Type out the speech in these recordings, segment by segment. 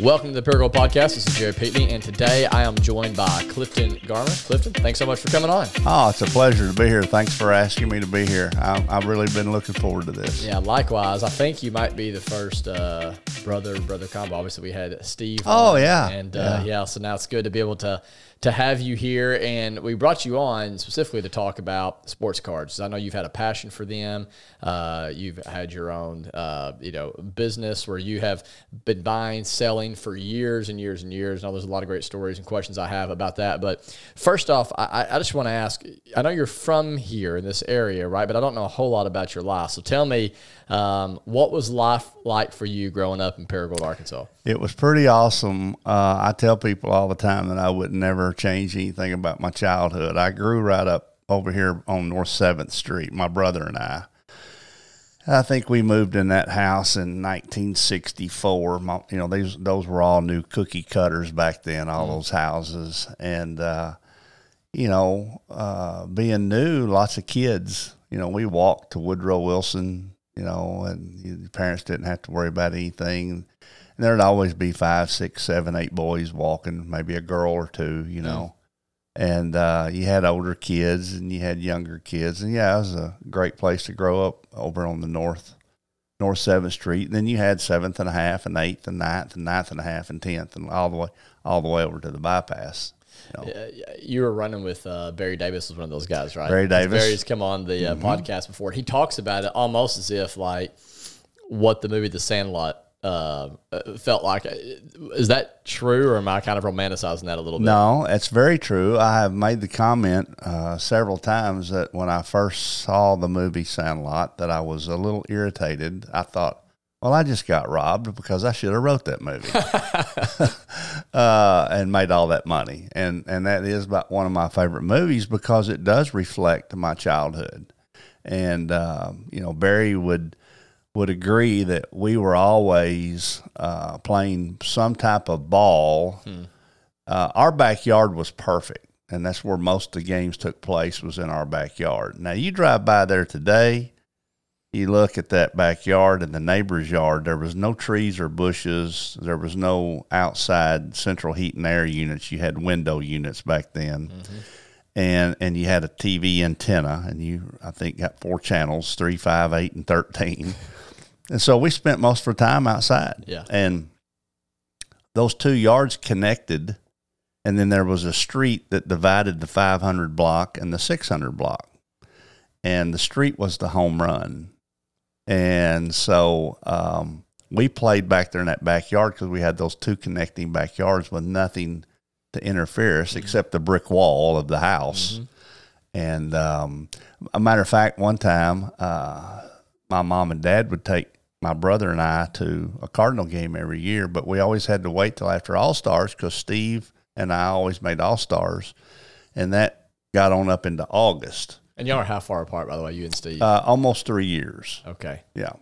Welcome to the Pure Gold Podcast. This is Jerry Pitney, and today I am joined by Clifton Garmrath. Clifton, thanks so much for coming on. Oh, it's a pleasure to be here. Thanks for asking me to be here. I, I've really been looking forward to this. Yeah, likewise. I think you might be the first uh, brother brother combo. Obviously, we had Steve. Oh, yeah. and uh, yeah. So now it's good to be able to to have you here, and we brought you on specifically to talk about sports cards. I know you've had a passion for them. Uh, you've had your own, uh, you know, business where you have been buying, selling for years and years and years. Know there's a lot of great stories and questions I have about that. But first off, I, I just want to ask. I know you're from here in this area, right? But I don't know a whole lot about your life. So tell me, um, what was life like for you growing up in Paragould, Arkansas? It was pretty awesome. Uh, I tell people all the time that I would never change anything about my childhood. I grew right up over here on North 7th Street, my brother and I. I think we moved in that house in 1964. My, you know, these those were all new cookie cutters back then. All those houses, and uh, you know, uh, being new, lots of kids. You know, we walked to Woodrow Wilson. You know, and your parents didn't have to worry about anything. And there'd always be five, six, seven, eight boys walking, maybe a girl or two. You know, and uh, you had older kids and you had younger kids, and yeah, it was a great place to grow up over on the north, North Seventh Street. And then you had Seventh and a Half, and Eighth and Ninth, and Ninth and a Half, and Tenth, and all the way, all the way over to the bypass. You know. Uh, you were running with uh, Barry Davis was one of those guys, right? Barry Davis. Barry's come on the uh, podcast before. He talks about it almost as if like what the movie The Sandlot uh, uh, felt like. Is that true, or am I kind of romanticizing that a little bit? No, it's very true. I have made the comment uh, several times that when I first saw the movie Sandlot, that I was a little irritated. I thought, well, I just got robbed because I should have wrote that movie uh, and made all that money. And and that is about one of my favorite movies because it does reflect my childhood. And um, you know, Barry would would agree that we were always uh, playing some type of ball. Uh, our backyard was perfect, and that's where most of the games took place was in our backyard. Now you drive by there today, you look at that backyard and the neighbor's yard. There was no trees or bushes. There was no outside central heat and air units. You had window units back then. And, and you had a TV antenna, and you I think got four channels: three, five, eight, and thirteen. And so we spent most of our time outside. Yeah. And those two yards connected, and then there was a street that divided the 500 block and the 600 block. And the street was the home run. And so um, we played back there in that backyard because we had those two connecting backyards with nothing to interfere us except the brick wall of the house. And um, a matter of fact, one time, uh, my mom and dad would take my brother and I to a Cardinal game every year, but we always had to wait till after All Stars because Steve and I always made All Stars, and that got on up into August, And y'all are how far apart, by the way, you and Steve? uh, almost three years. okay. Yeah,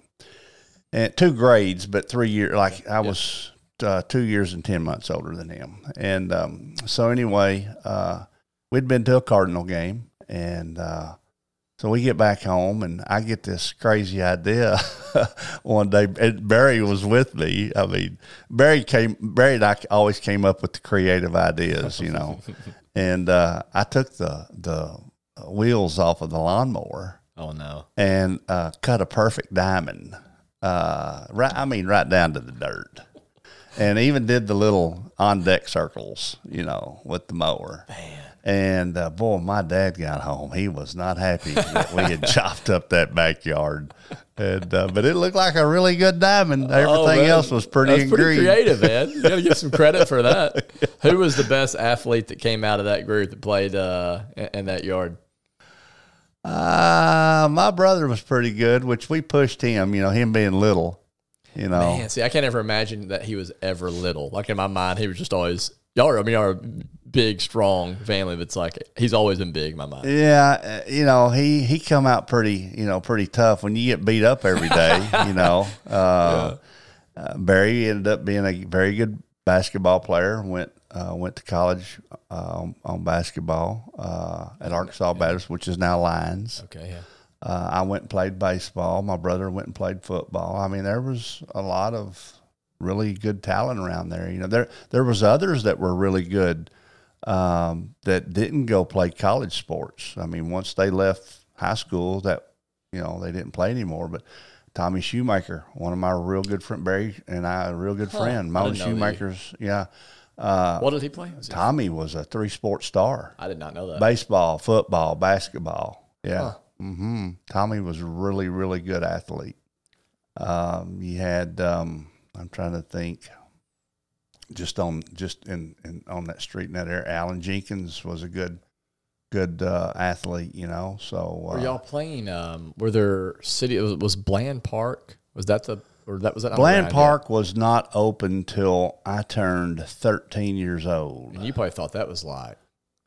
and two grades, but three years. Like I was uh, two years and ten months older than him, and um, so anyway, uh, we'd been to a Cardinal game, and uh, so we get back home, and I get this crazy idea one day. And Barry was with me. I mean, Barry came. Barry and I always came up with the creative ideas, you know. and uh, I took the the wheels off of the lawnmower Oh no. and uh, cut a perfect diamond. Uh, right, I mean, right down to the dirt, and even did the little on deck circles, you know, with the mower. And uh, boy, my dad got home. He was not happy that we had chopped up that backyard. And uh, but it looked like a really good diamond. Everything Oh, else was pretty That's pretty creative, man. You got to give some credit for that. Who was the best athlete that came out of that group that played uh, in, in that yard? Uh, my brother was pretty good, which we pushed him. You know, him being little. You know, Man, see, I can't ever imagine that he was ever little. Like in my mind, he was just always y'all. Are, I mean, y'all are a big, strong family. That's like he's always been big in my mind. Yeah, uh, you know he he come out pretty you know pretty tough when you get beat up every day. you know, uh, uh, Barry ended up being a very good basketball player. Went uh, went to college uh, on, on basketball uh, at Arkansas Baptist, which is now Lions. Okay, yeah. Uh, I went and played baseball. My brother went and played football. I mean, there was a lot of really good talent around there. You know, there there was others that were really good um, that didn't go play college sports. I mean, once they left high school, that you know they didn't play anymore. But Tommy Shoemaker, one of my real good friend, Barry and I, a real good Huh, friend. I Mo didn't know that. Shoemaker's, yeah. Uh, what did he play? Was Tommy was a three sport star: I did not know that. baseball, football, basketball. Yeah. Huh. hmm Tommy was a really, really good athlete. Um, you had, um, I'm trying to think, just on just in, in on that street in that area. Alan Jenkins was a good, good uh, athlete. You know, so Were uh, y'all playing? Um, were there city? Was, was Bland Park? Was that the or that was that Bland? Park was not open till I turned 13 years old. And you probably thought that was like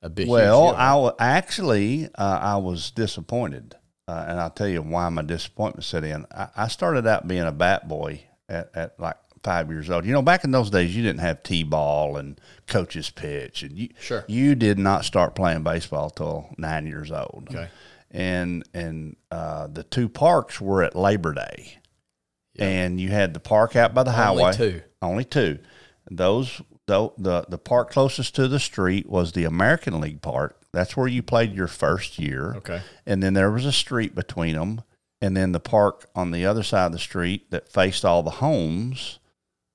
a big. Well, I right? actually uh, I was disappointed, uh, and I'll tell you why my disappointment set in. I, I started out being a bat boy at, at like five years old. You know, back in those days, you didn't have t-ball and coaches pitch, and you Sure. you did not start playing baseball till nine years old. Okay. and and uh, the two parks were at Labor Day, and you had the park out by the Only highway. two. Only two. Those the the the park closest to the street was the American League Park. That's where you played your first year. Okay. And then there was a street between them, and then the park on the other side of the street that faced all the homes.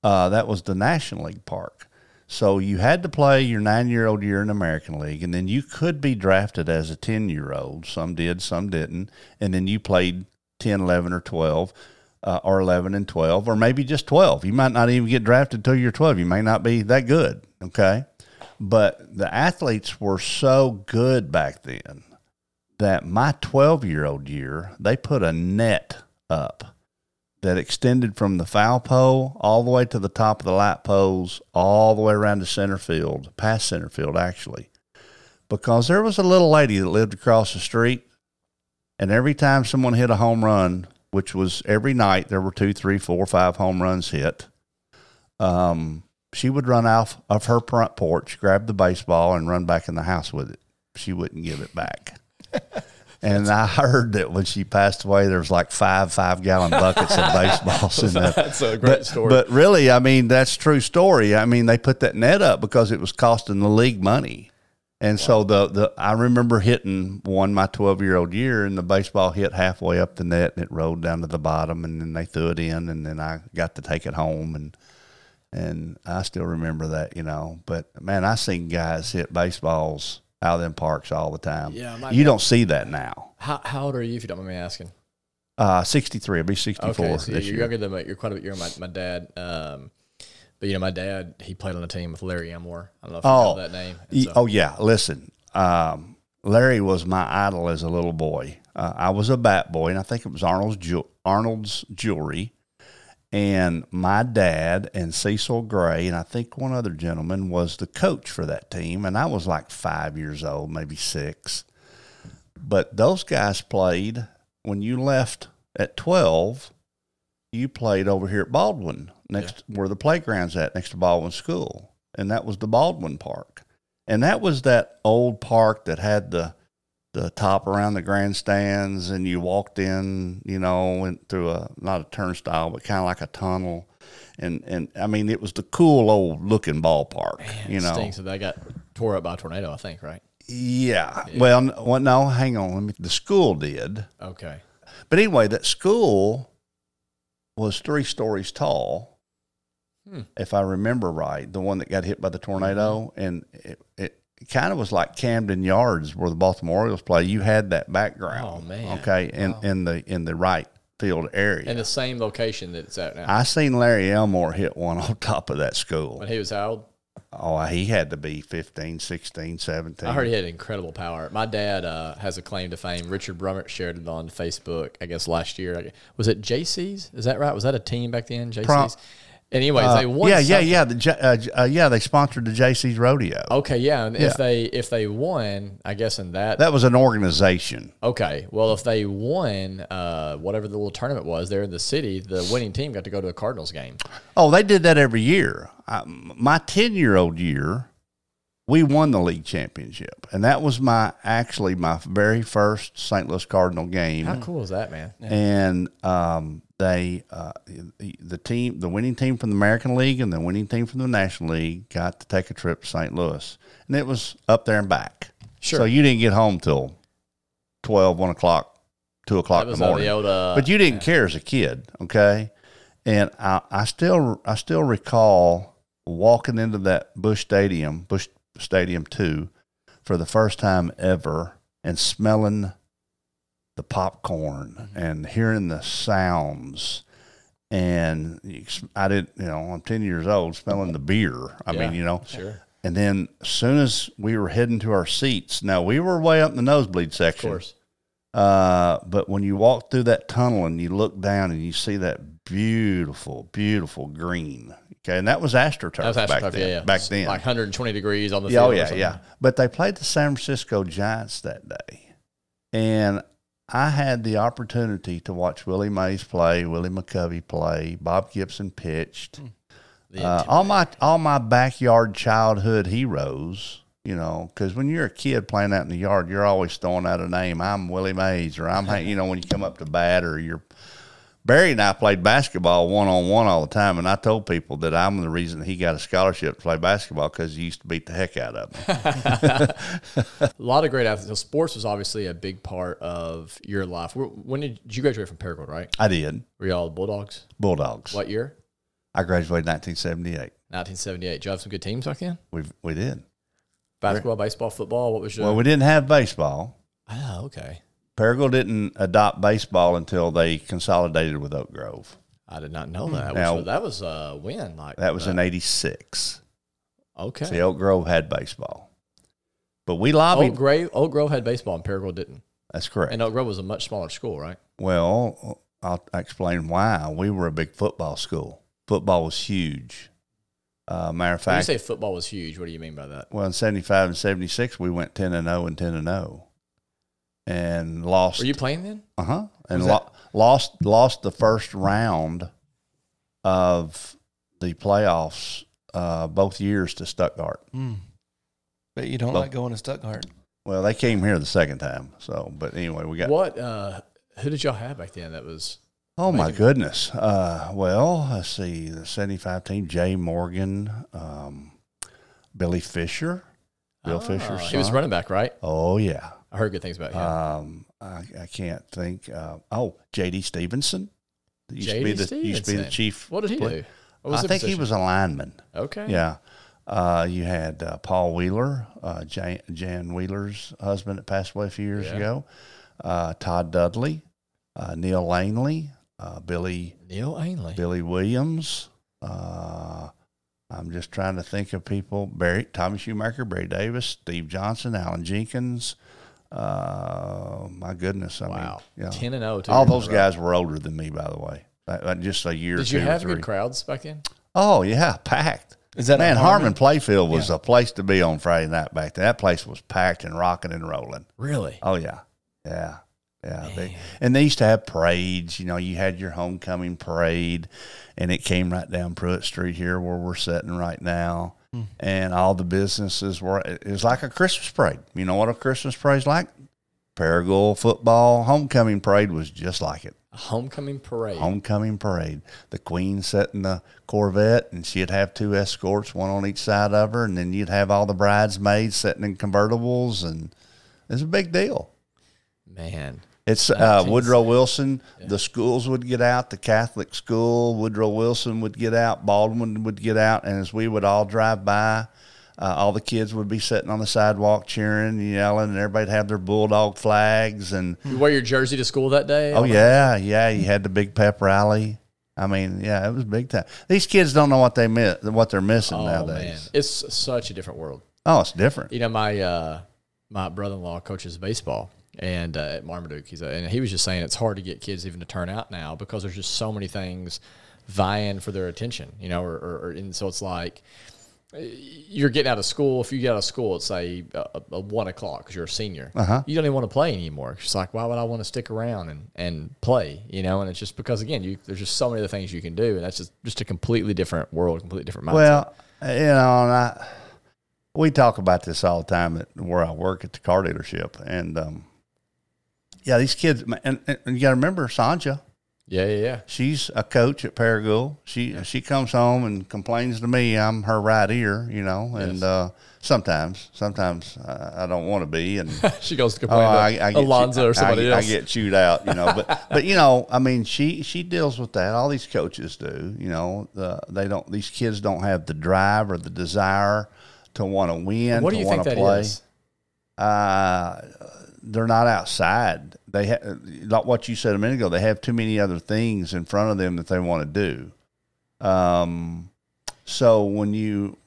Uh, that was the National League Park. So you had to play your nine year old year in American League, and then you could be drafted as a 10 year old. Some did, some didn't. And then you played 10, 11, or 12, uh, or 11 and 12, or maybe just 12. You might not even get drafted till you're 12. You may not be that good. Okay. But the athletes were so good back then that my 12 year old year, they put a net up that extended from the foul pole all the way to the top of the light poles, all the way around to center field, past center field, actually. Because there was a little lady that lived across the street, and every time someone hit a home run, which was every night, there were two, three, four, five home runs hit. Um, she would run off of her front porch, grab the baseball, and run back in the house with it. She wouldn't give it back. And I heard that when she passed away, there was like five five gallon buckets of baseballs in there. That's a great But, story. but really, I mean, that's true story. I mean, they put that net up because it was costing the league money. And so the, the I remember hitting one my twelve year old year, and the baseball hit halfway up the net, and it rolled down to the bottom, and then they threw it in, and then I got to take it home, and and I still remember that, you know. But man, I seen guys hit baseballs out in parks all the time. Yeah, you don't see that now. how, how old are you? If you don't mind me asking. Uh, sixty three. I'll be sixty four Okay, so you're year. younger than my, you're quite a bit younger than my, my dad. Um, but you know, my dad he played on a team with Larry Elmore. I don't know if you Oh, know that name. So- oh yeah, listen. Um, Larry was my idol as a little boy. Uh, I was a bat boy, and I think it was Arnold's Jew- Arnold's Jewelry. And my dad and Cecil Gray, and I think one other gentleman was the coach for that team. And I was like five years old, maybe six. But those guys played when you left at twelve. You played over here at Baldwin, next where the playground's at, next to Baldwin School, and that was the Baldwin Park, and that was that old park that had the the top around the grandstands, and you walked in, you know, went through a not a turnstile, but kind of like a tunnel, and and I mean it was the cool old looking ballpark, Man, you know. stinks that they got tore up by a tornado. I think right. Yeah. Well, n- well, no, hang on. Let me, the school did. Okay. But anyway, that school was three stories tall, Hmm. if I remember right. The one that got hit by the tornado, Mm-hmm. and it, it kind of was like Camden Yards, where the Baltimore Orioles play. You had that background, Oh, man. okay, in in the in the right field area. In the same location that it's at now. I seen Larry Elmore hit one on top of that school. when he was how old? Oh, he had to be 15, 16, 17. I heard he had incredible power. My dad uh, has a claim to fame. Richard Brummett shared it on Facebook, I guess last year. Was it JC's? Is that right? Was that a team back then? JC's? Pro- Anyways, Uh, they won. yeah, yeah, yeah. The uh, uh, yeah, they sponsored the JC's rodeo. Okay, yeah. And Yeah. if they if they won, I guess in that, That was an organization. okay. Well, if they won, uh, whatever the little tournament was there in the city, the winning team got to go to a Cardinals game. Oh, they did that every year. I, my ten year old year, we won the league championship, and that was my actually my very first St. Louis Cardinal game. How cool is that, man? And um, they uh, the team, the winning team from the American League and the winning team from the National League got to take a trip to St. Louis, and it was up there and back. Sure. So you didn't get home till 12, 1 o'clock, two o'clock That in the morning. the old. Uh, but you didn't care as a kid, okay? And I, I still I still recall walking into that Busch Stadium, Busch Stadium two, for the first time ever, and smelling the popcorn and hearing the sounds. And I didn't, you know, I'm 10 years old, smelling the beer. I Yeah, mean, you know, Sure. and then as soon as we were heading to our seats, now we were way up in the nosebleed Of section. course. Uh, but when you walk through that tunnel and you look down and you see that beautiful, beautiful green, okay, and that was AstroTurf, That was back AstroTurf, then. yeah. Back then, Like 120 degrees on the yeah, field. oh yeah, yeah. But they played the San Francisco Giants that day, and I had the opportunity to watch Willie Mays play, Willie McCovey play, Bob Gibson pitched. Uh, all my all my backyard childhood heroes, you know, because when you're a kid playing out in the yard, you're always throwing out a name. I'm Willie Mays, or I'm, you know, when you come up to bat, or you're. Barry and I played basketball one on one all the time, and I told people that I'm the reason he got a scholarship to play basketball because he used to beat the heck out of me. A lot of great athletes. So sports was obviously a big part of your life. When did, did you graduate from Paragould, right? I did Were you all Bulldogs? Bulldogs. What year? I graduated 1978. 1978. Did you have some good teams back then? We we did. Basketball, baseball, football? What was your. Well, we didn't have baseball. oh, okay. Paragould didn't adopt baseball until they consolidated with Oak Grove. I did not know that. Now- Which, that was a win. Like That was uh, in '86. Okay. See, Oak Grove had baseball, but we lobbied. Oak Grove, Oak Grove had baseball and Paragould didn't. That's correct. And Oak Grove was a much smaller school, right? well, I'll explain why. We were a big football school. Football was huge. Uh, matter of When you say football was huge, what do you mean by that? well, in '75 and '76, we went 10 and 0 and 10 and 0, and lost. Were you playing then? Uh huh. And lo- lost lost the first round of the playoffs uh, both years to Stuttgart. But you don't like going to Stuttgart. Well, they came here the second time. So, but anyway, we got. What? Uh, who did y'all have back then? That was Oh my goodness. Uh, well, let's see. The seventy-five team: Jay Morgan, um, Billy Fisher, Bill Oh, Fisher's He was running back, right? Oh yeah. I heard good things about him. Um, I, I can't think. Uh, oh, J.D. Stevenson. Used to be J.D. the used to be the chief. what did he play- do? I think he was a lineman. okay. Yeah. Uh, you had uh, Paul Wheeler, uh, Jan, Jan Wheeler's husband that passed away a few years Yeah. ago. Uh, Todd Dudley, uh, Neil Langley, uh, Billy Neil Ainley. Billy Williams. Uh, I'm just trying to think of people: Barry, Tommy Schumacher, Barry Davis, Steve Johnson, Alan Jenkins. Uh, my goodness! I Wow. mean, yeah, Ten and zero. two all years in those row. guys were older than me, by the way. Uh, uh, just a year. Did you two or have three. good crowds back then? Oh yeah, packed. Is that Man, a Harmon Playfield was Yeah. a place to be on Friday night back then. That place was packed and rocking and rolling. Really? Oh yeah, yeah, yeah. They, and they used to have parades. You know, you had your homecoming parade, and it came right down Pruitt Street here where we're sitting right now. And all the businesses were. It was like a Christmas parade. You know what a Christmas parade's like? Paragould football homecoming parade was just like it. A homecoming parade. Homecoming parade. The Queen sat in the Corvette, and she'd have two escorts, one on each side of her, and then you'd have all the bridesmaids sitting in convertibles, and it's a big deal. Man. It's uh, Woodrow Wilson. The schools would get out. The Catholic school, Woodrow Wilson would get out. Baldwin would get out, and as we would all drive by, uh, all the kids would be sitting on the sidewalk cheering, and yelling, and everybody'd have their bulldog flags and You wear your jersey to school that day? Oh yeah, yeah. You had the big pep rally. I mean, yeah, it was big time. These kids don't know what they miss, what they're missing Oh, man. nowadays. It's such a different world. Oh, it's different. You know, my uh, my brother in law coaches baseball and uh, at Marmaduke. He's a, and he was just saying it's hard to get kids even to turn out now because there's just so many things vying for their attention. You know, or, or, or and so it's like uh, you're getting out of school. If you get out of school at say a, a one o'clock because you're a senior, Uh-huh. you don't even want to play anymore. It's like why would I want to stick around and, and play? You know, and it's just because again, you there's just so many other things you can do, and that's just just a completely different world, completely different mindset. Well, you know, and I, we talk about this all the time at where I work at the car dealership, and um, yeah, these kids, and, and you got to remember Sanja. Yeah, yeah, yeah. She's a coach at Paragould. She she comes home and complains to me. I'm her right ear, you know, and Yes. uh, sometimes sometimes I, I don't want to be, and she goes to Oh, complain I, to I get Alonzo chewed- or somebody I, else. I get chewed out, you know. But but you know, I mean, she she deals with that. All these coaches do. You know, the, they don't. These kids don't have the drive or the desire to want to win. what do you think to that play. is? Uh, they're not outside. They ha- like what you said a minute ago. They have too many other things in front of them that they want to do. Um, so when you,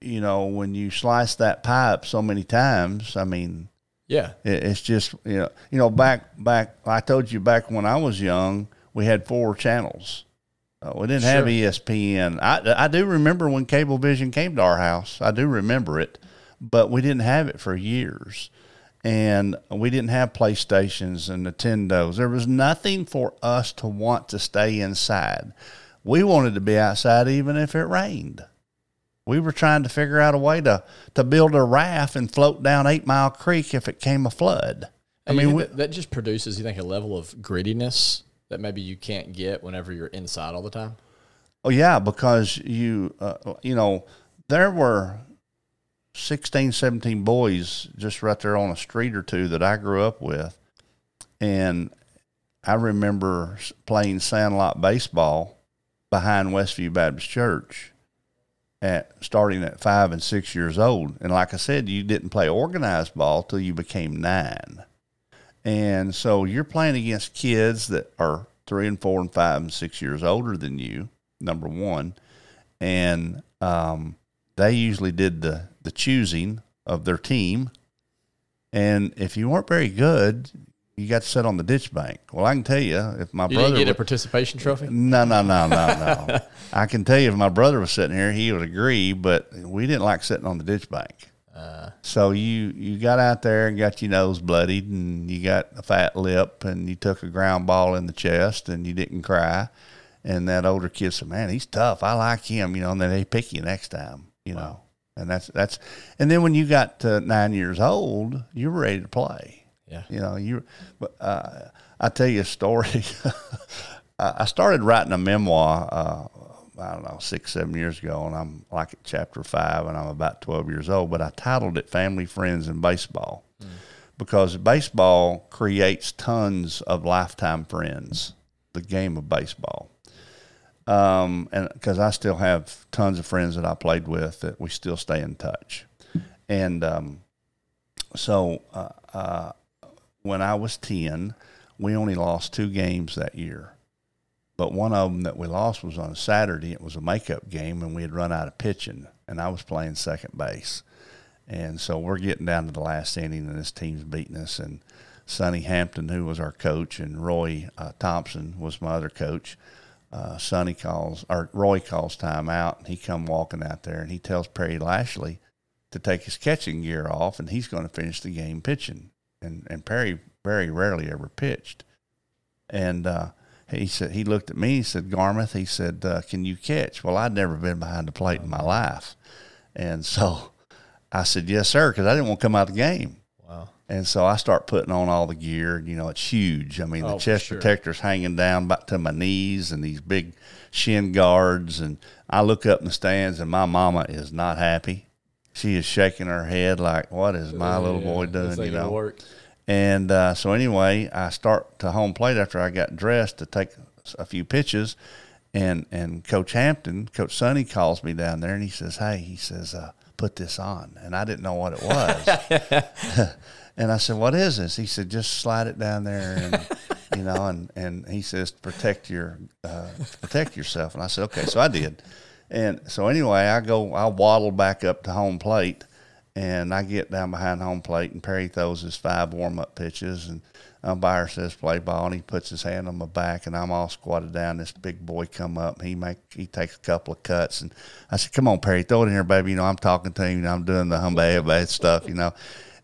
you know, when you slice that pipe so many times, I mean, Yeah, it, it's just you know, you know, back back. I told you back when I was young, we had four channels. Uh, we didn't have ESPN. I I do remember when Cablevision came to our house. I do remember it, but we didn't have it for years, and we didn't have PlayStations and Nintendos. There was nothing for us to want to stay inside. We wanted to be outside even if it rained. We were trying to figure out a way to, to build a raft and float down Eight Mile Creek if it came a flood. I mean, we, that, that just produces, you think, a level of grittiness that maybe you can't get whenever you're inside all the time. oh yeah, because you, uh, you know, there were 16, 17 boys just right there on a street or two that I grew up with. And I remember playing sandlot baseball behind Westview Baptist Church at starting at five and six years old. And like I said, you didn't play organized ball till you became nine. And so you're playing against kids that are three and four and five and six years older than you, number one. And um, they usually did the, the choosing of their team. And if you weren't very good, you got to sit on the ditch bank. Well, I can tell you, if my You brother didn't get a participation trophy. no, no, no, no, no. I can tell you if my brother was sitting here, he would agree, but we didn't like sitting on the ditch bank. Uh. so you you got out there and got your nose bloodied and you got a fat lip and you took a ground ball in the chest and you didn't cry. And that older kid said, Man, he's tough. I like him, you know, and then they pick you next time, you know. And that's that's and then when you got to nine years old, you were ready to play. Yeah. You know, you. But uh, I tell you a story. I started writing a memoir. Uh, I don't know, six, seven years ago, and I'm like at chapter five, and I'm about twelve years old. But I titled it "Family, Friends, and Baseball," because baseball creates tons of lifetime friends. The game of baseball, um, and because I still have tons of friends that I played with that we still stay in touch, and um, so uh, uh, when I was 10, we only lost two games that year. But one of them that we lost was on a Saturday. It was a makeup game, and we had run out of pitching, and I was playing second base. And so we're getting down to the last inning, and this team's beating us. And Sonny Hampton, who was our coach, and Roy uh, Thompson was my other coach. Uh, Sonny calls, or Roy calls time out, and he come walking out there, and he tells Perry Lashley to take his catching gear off, and he's going to finish the game pitching. And and Perry very rarely ever pitched. And uh, he said he looked at me. He said, "Garmrath," he said, uh, "Can you catch?" Well, I'd never been behind the plate in my life, and so I said, "Yes, sir," because I didn't want to come out of the game. Wow. And so I start putting on all the gear. You know, it's huge. I mean, Oh, the chest sure. protector's hanging down about to my knees, and these big shin guards. And I look up in the stands, and my mama is not happy. She is shaking her head like, "What is my little boy doing?" ain't You know. work. And uh, so anyway, I start to home plate after I got dressed to take a few pitches, and and Coach Hampton, Coach Sonny calls me down there, and he says, "Hey," he says, uh, "Put this on," and I didn't know what it was. and I said, "What is this?" He said, "Just slide it down there, and you know." And and he says, "Protect your uh, protect yourself." And I said, "Okay." So I did. And so anyway, I go, I waddle back up to home plate, and I get down behind home plate, and Perry throws his five warm up pitches, and umpire says play ball, and he puts his hand on my back, and I'm all squatted down. This big boy come up, and he make he takes a couple of cuts, and I said, "Come on, Perry, throw it in here, baby." You know, I'm talking to him, you know, I'm doing the humba bad stuff, you know.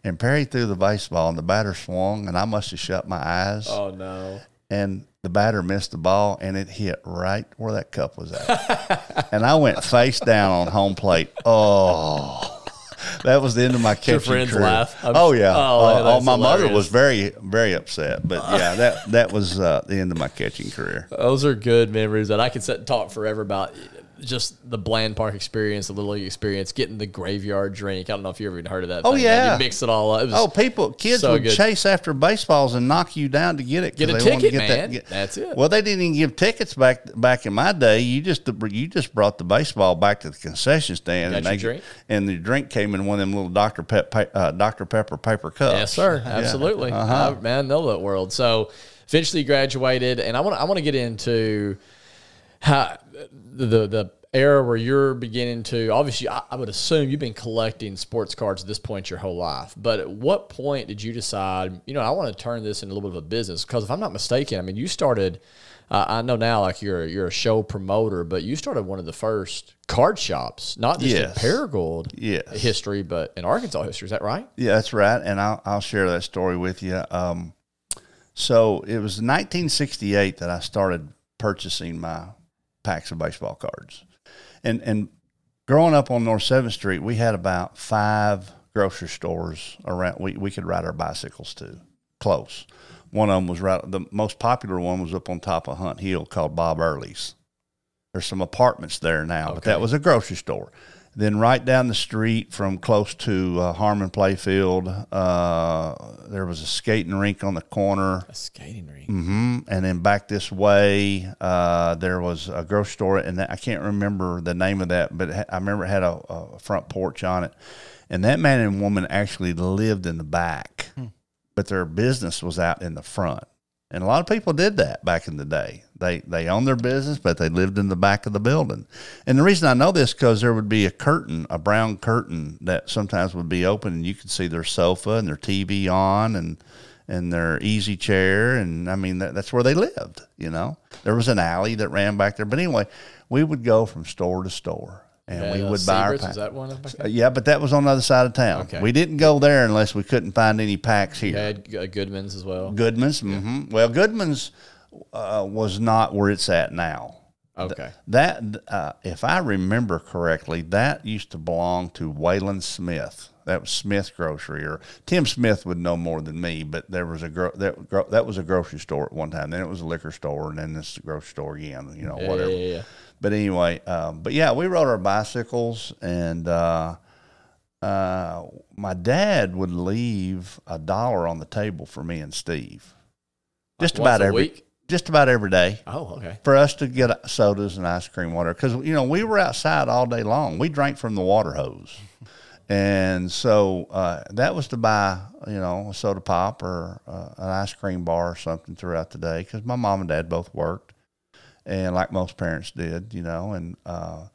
And Perry threw the baseball, and the batter swung, and I must have shut my eyes Oh no. and the batter missed the ball and it hit right where that cup was at. and I went face down on home plate. Oh. that was the end of my catching friends career. laugh? I'm- oh yeah. Oh, Uh, that's my mother was very very upset, but yeah, that that was uh, the end of my catching career. Those are good memories that I could sit and talk forever about. Just the Bland Park experience, the Little League experience, getting the graveyard drink. I don't know if you ever even heard of that. Oh, thing, man. yeah. you mix it all up. It Oh, people, kids so would good. chase after baseballs and knock you down to get it. Get a they wanted to ticket, man. get- That's it. Well, they didn't even give tickets back back in my day. You just you just brought the baseball back to the concession stand, and your they drink? and the drink came in one of them little Dr. Pep, uh, Dr. Pepper paper cups. Yes, sir. Absolutely. Uh-huh. I, man, I know that world. So eventually graduated, and I want I want to get into how the the era where you're beginning to obviously I, I would assume you've been collecting sports cards at this point your whole life but at what point did you decide you know i want to turn this into a little bit of a business because if i'm not mistaken i mean you started uh, i know now like you're you're a show promoter but you started one of the first card shops not just Yes. in paragould Yes. history but in arkansas history is that right Yeah, that's right, and I'll I'll share that story with you. Um, so it was 1968 that I started purchasing my packs of baseball cards, and and growing up on North Seventh Street, we had about five grocery stores around. We we could ride our bicycles to close. One of them was right. The most popular one was up on top of Hunt Hill called Bob Early's. There's some apartments there now, but that was a grocery store. Then right down the street from close to uh, Harmon Playfield, uh, there was a skating rink on the corner. a skating rink hmm And then back this way, uh, there was a grocery store, and I can't remember the name of that, but ha- I remember it had a, a front porch on it. And that man and woman actually lived in the back, but their business was out in the front. And a lot of people did that back in the day. They they owned their business, but they lived in the back of the building. And the reason I know this because there would be a curtain, a brown curtain that sometimes would be open, and you could see their sofa and their TV on, and and their easy chair, and I mean that, that's where they lived. You know, there was an alley that ran back there. But anyway, we would go from store to store, and Yeah, we would buy our Seabrits, pack. is that one Uh, yeah, but that was on the other side of town. Okay. We didn't go there unless we couldn't find any packs here. You had uh, Goodman's as well. Goodman's. mm-hmm Well, Goodman's uh, was not where it's at now. Okay. That, uh, if I remember correctly, that used to belong to Waylon Smith. That was Smith Grocery, or Tim Smith would know more than me. But there was a gro- that gro- that was a grocery store at one time. Then it was a liquor store, and then this is a grocery store again. You know, whatever. yeah, yeah. But anyway, um, but yeah, we rode our bicycles, and uh, uh, my dad would leave a dollar on the table for me and Steve, just Once about every week? Just about every day Oh, okay. for us to get sodas and ice cream water because you know we were outside all day long. We drank from the water hose, and so uh, that was to buy you know a soda pop or uh, an ice cream bar or something throughout the day because my mom and dad both worked, and like most parents did, you know, and uh,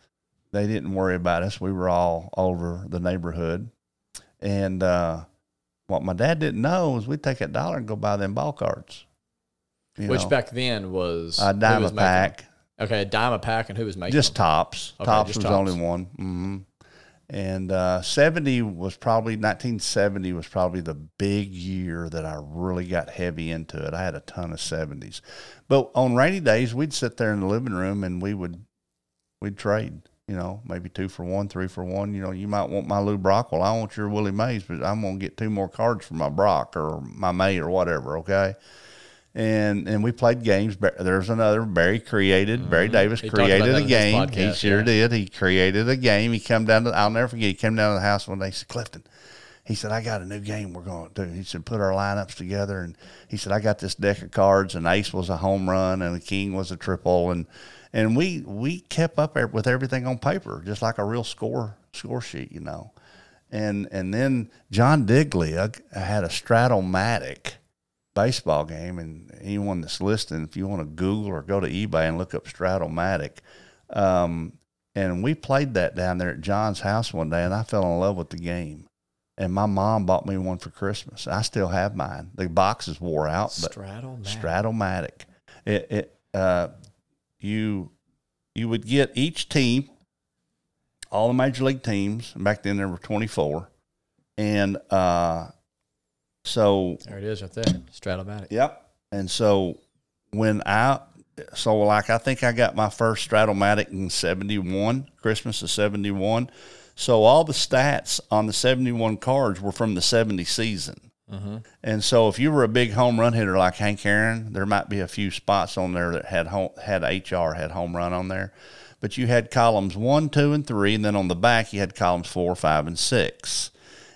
they didn't worry about us. We were all over the neighborhood, and uh, what my dad didn't know was we'd take a dollar and go buy them ball cards. Which know. back then was a dime a pack. Okay, a dime a pack, and who was making Just them? Topps. Okay, Topps just was Topps. only one. hmm And uh, 70 was probably, 1970 was probably the big year that I really got heavy into it. I had a ton of 70s. But on rainy days, we'd sit there in the living room and we would, we'd trade, you know, maybe two for one, three for one. You know, you might want my Lou Brock. Well, I want your Willie Mays, but I'm going to get two more cards for my Brock or my May or whatever. Okay and and we played games. There's another Barry created. Barry Davis Mm-hmm. He created a game. he sure yeah. did. He created a game. He come down to. I'll never forget. He came down to the house one day. He said, "Clifton." He said, "I got a new game we're going to do." He said, "Put our lineups together." And he said, "I got this deck of cards, and Ace was a home run, and the King was a triple, and and we we kept up with everything on paper, just like a real score score sheet, you know." And and then John Diglia had a Strat-O-Matic baseball game, and anyone that's listening, if you want to Google or go to eBay and look up Strat-O-Matic, um, and we played that down there at John's house one day, and I fell in love with the game. And my mom bought me one for Christmas. I still have mine. The boxes wore out, but Strat-O-Matic. Strat-O-Matic. It, it uh, you you would get each team, all the major league teams. Back then there were twenty four, and uh, so There it is, right there. Strat-O-Matic. Yep. And so when I so like I think I got my first Strat-O-Matic in '71, Christmas of '71. So all the stats on the '71 cards were from the '70 season. Mm-hmm. And so if you were a big home run hitter like Hank Aaron, there might be a few spots on there that had home, had HR had home run on there. But you had columns one, two, and three, and then on the back you had columns four, five, and six.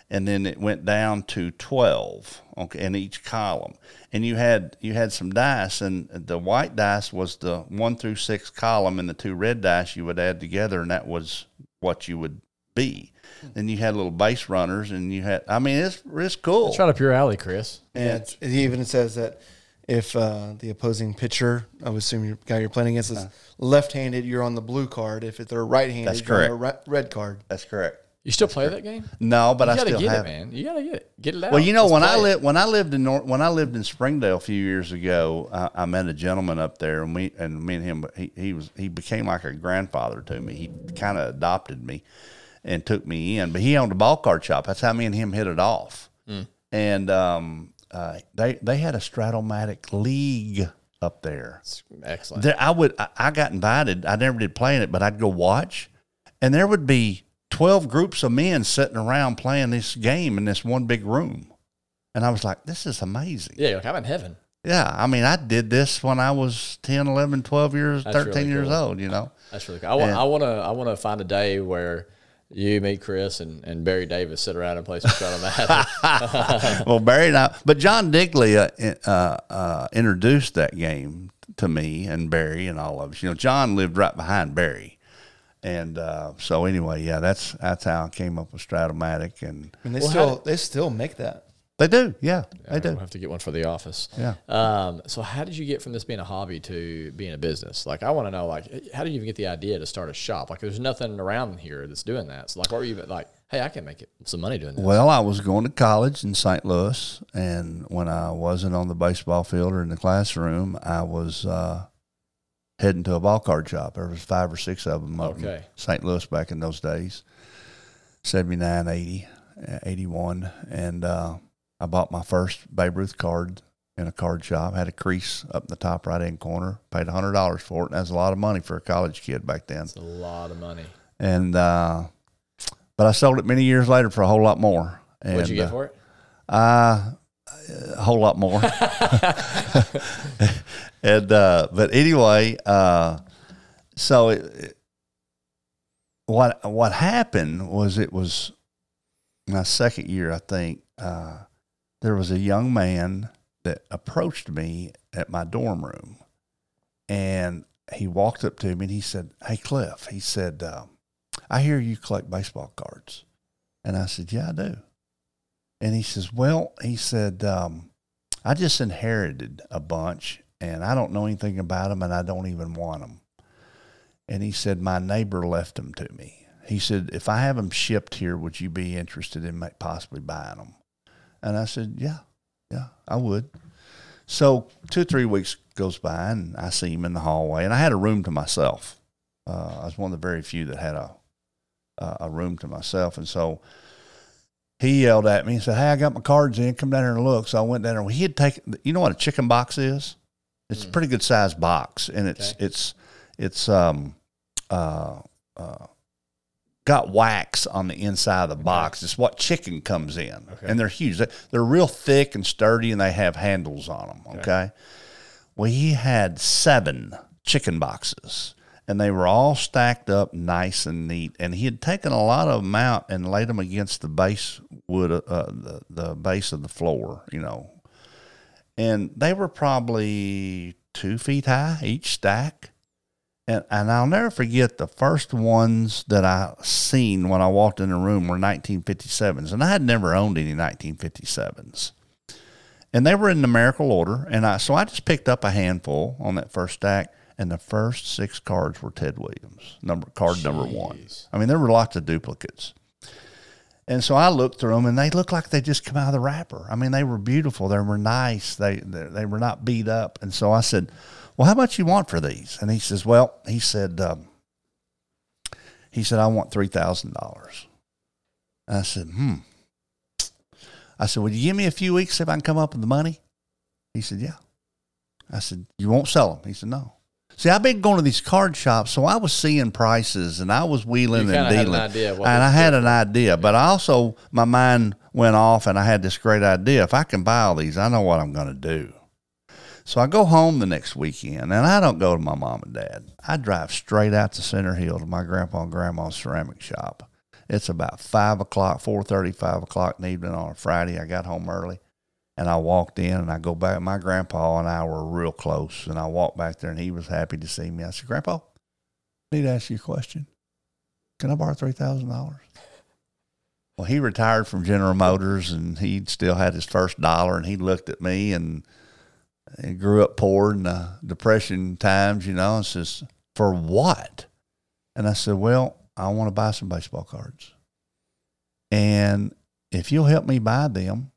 And then it went down to twelve okay, in each column. And you had you had some dice, and the white dice was the one through six column, and the two red dice you would add together, and that was what you would be. Then you had little base runners, and you had I mean it's it's cool. It's right up your alley, Chris. Yeah, it's, it even says that if uh, the opposing pitcher, I would assume your guy you're playing against is left-handed, you're on the blue card. If they're right-handed, That's you're on the re- red card. That's correct. You still play that game? No, but You I gotta still get have it, man. You gotta get it. Get it out. Well, you know, Let's when I lived when I lived in North, when I lived in Springdale a few years ago, I, I met a gentleman up there, and we and me and him, he, he was he became like a grandfather to me. He kind of adopted me and took me in, but he owned a ball card shop. That's how me and him hit it off. Hmm. And um, uh, they they had a Strat-O-Matic league up there. Excellent. There, I would. I, I got invited. I never did play in it, but I'd go watch, and there would be twelve groups of men sitting around playing this game in this one big room, and I was like, "This is amazing." yeah, like, I'm in heaven. Yeah, I mean, I did this when I was 10, 11, 12 years, That's 13 really years cool. old, you know. That's really cool. I want. Yeah. I want to. I want to find a day where you, me, Chris, and, and Barry Davis sit around and play some Strat-O-Matic. well, Barry and I, but John Digley uh, uh, uh, introduced that game to me and Barry and all of us. You know, John lived right behind Barry. And uh, so anyway, yeah, that's that's how I came up with Strat-O-Matic, and I mean, they Well, still how they still make that. they do, yeah, they do. We'll have to get one for the office. Yeah. Um, so how did you get from this being a hobby to being a business? Like, I want to know, like, how did you even get the idea to start a shop? Like, there's nothing around here that's doing that. So, like, what were you like? Hey, I can make it some money doing this. Well, I was going to college in St. Louis, and when I wasn't on the baseball field or in the classroom, I was uh, heading to a ball card shop. There was five or six of them up in Okay. St. Louis back in those days, 79, 80, uh, 81. And uh, I bought my first Babe Ruth card in a card shop, had a crease up in the top right-hand corner, paid $100 for it, and that's a lot of money for a college kid back then It's a lot of money. and uh, but I sold it many years later for a whole lot more. And, What'd you get uh, for it? Uh, a whole lot more. and uh, but anyway, uh, so it, it- what what happened was it was my second year, I think. Uh, there was a young man that approached me at my dorm room, and he walked up to me and he said, "Hey, Cliff," he said, um, "I hear you collect baseball cards," and I said, "Yeah, I do." And he says, Well, he said, um, I just inherited a bunch and I don't know anything about them and I don't even want them. And he said, My neighbor left them to me. He said, If I have them shipped here, would you be interested in possibly buying them? And I said, Yeah, yeah, I would. So two or three weeks goes by and I see him in the hallway and I had a room to myself. Uh, I was one of the very few that had a, a a room to myself. And so he yelled at me and said, Hey, I got my cards in. Come down here and look. So I went down there. Well, he had taken, you know what a chicken box is? It's a pretty good sized box. And it's, Okay. it's, it's, um, uh, uh, got wax on the inside of the box. It's what chicken comes in. Okay. And they're huge. They- They're real thick and sturdy and they have handles on them. Okay. Well, he had seven chicken boxes and they were all stacked up nice and neat. And he had taken a lot of them out and laid them against the base wood, uh, the, the base of the floor, you know. And they were probably two feet high each stack. And, and I'll never forget the first ones that I seen when I walked in the room were 1957s. And I had never owned any 1957s and they were in numerical order. And I so I just picked up a handful on that first stack, and the first six cards were Ted Williams, number card number one. I mean, there were lots of duplicates. And so I looked through them, and they looked like they just come out of the wrapper. I mean, they were beautiful. They were nice. They they, they were not beat up. And so I said, "Well, how much you want for these?" And he says, "Well," he said, um, "He said I want three thousand dollars." I said, "Hmm." I said, Would you give me a few weeks if I can come up with the money? He said, Yeah. I said, You won't sell them? He said, No. See, I've been going to these card shops, so I was seeing prices and I was wheeling and an dealing. idea what and I had an idea, but I also my mind went off and I had this great idea. If I can buy all these, I know what I'm going to do. So I go home the next weekend, and I don't go to my mom and dad. I drive straight out to Center Hill to my grandpa and grandma's ceramic shop. It's about five o'clock, four thirty, five o'clock in the evening on a Friday. I got home early, and I walked in, and I go back. My grandpa and I were real close, and I walked back there, and he was happy to see me. I said, "Grandpa, I need to ask you a question. Can I borrow three thousand dollars?" Well, he retired from General Motors, and he still had his first dollar, and he looked at me and he grew up poor in the depression times, you know, and says, For what? And I said, Well, I want to buy some baseball cards. And if you'll help me buy them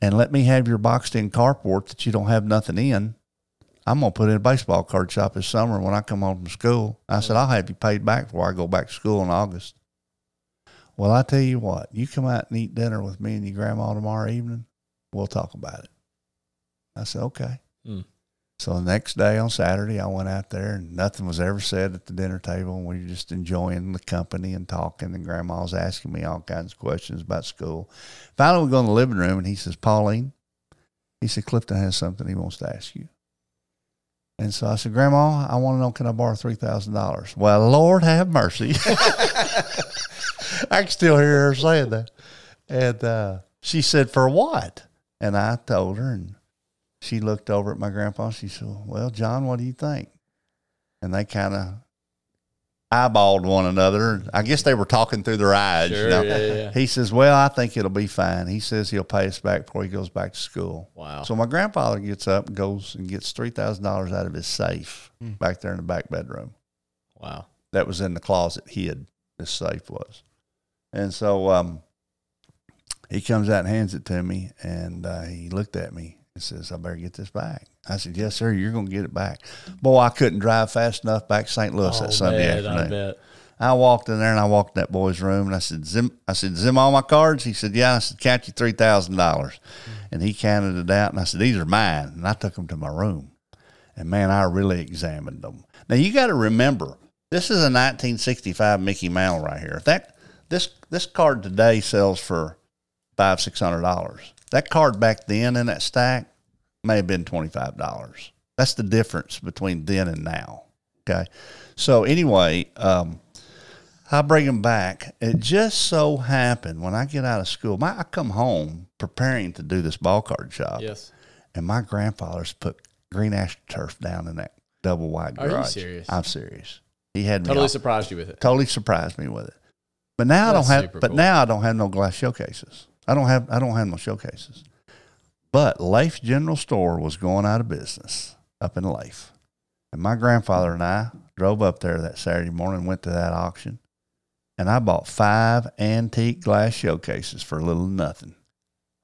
and let me have your boxed in carport that you don't have nothing in, I'm going to put in a baseball card shop this summer when I come home from school. I said, I'll have you paid back before I go back to school in August. Well, I tell you what, you come out and eat dinner with me and your grandma tomorrow evening, we'll talk about it. I said, okay. So the next day on Saturday, I went out there and nothing was ever said at the dinner table. And we were just enjoying the company and talking. And grandma was asking me all kinds of questions about school. Finally, we go in the living room and he says, Pauline, he said, Clifton has something he wants to ask you. And so I said, Grandma, I want to know, can I borrow $3,000? Well, Lord have mercy. I can still hear her saying that. And uh, she said, For what? And I told her, and she looked over at my grandpa. She said, Well, John, what do you think? And they kind of eyeballed one another. I guess they were talking through their eyes. Sure, you know? yeah, yeah. He says, Well, I think it'll be fine. He says he'll pay us back before he goes back to school. Wow. So my grandfather gets up and goes and gets $3,000 out of his safe back there in the back bedroom wow. that was in the closet He hid this safe was and so um, he comes out and hands it to me and uh, he looked at me and says i better get this back i said yes sir you're going to get it back boy i couldn't drive fast enough back to st louis that oh, sunday man, Oh, I afternoon bet. I walked in there and I walked in that boy's room and I said, Zim, I said, Zim all my cards? He said, Yeah. I said, Count you $3,000. And he counted it out and I said, These are mine. And I took them to my room. And man, I really examined them. Now you got to remember, this is a 1965 Mickey Mantle right here. If that this this card today sells for five six hundred dollars. That card back then in that stack may have been twenty five dollars. That's the difference between then and now. Okay, so anyway, um, I bring them back. It just so happened when I get out of school, my, I come home preparing to do this ball card shop, Yes. and my grandfather's put green astroturf down in that double wide garage. Are you serious? I'm serious. He had Totally all- surprised you with it. totally surprised me with it. But now That's I don't have. But cool. now I don't have no glass showcases. I don't have. I don't have no showcases. But Lafe's General Store was going out of business up in Lafe, and my grandfather and I drove up there that Saturday morning, went to that auction, and I bought five antique glass showcases for a little nothing.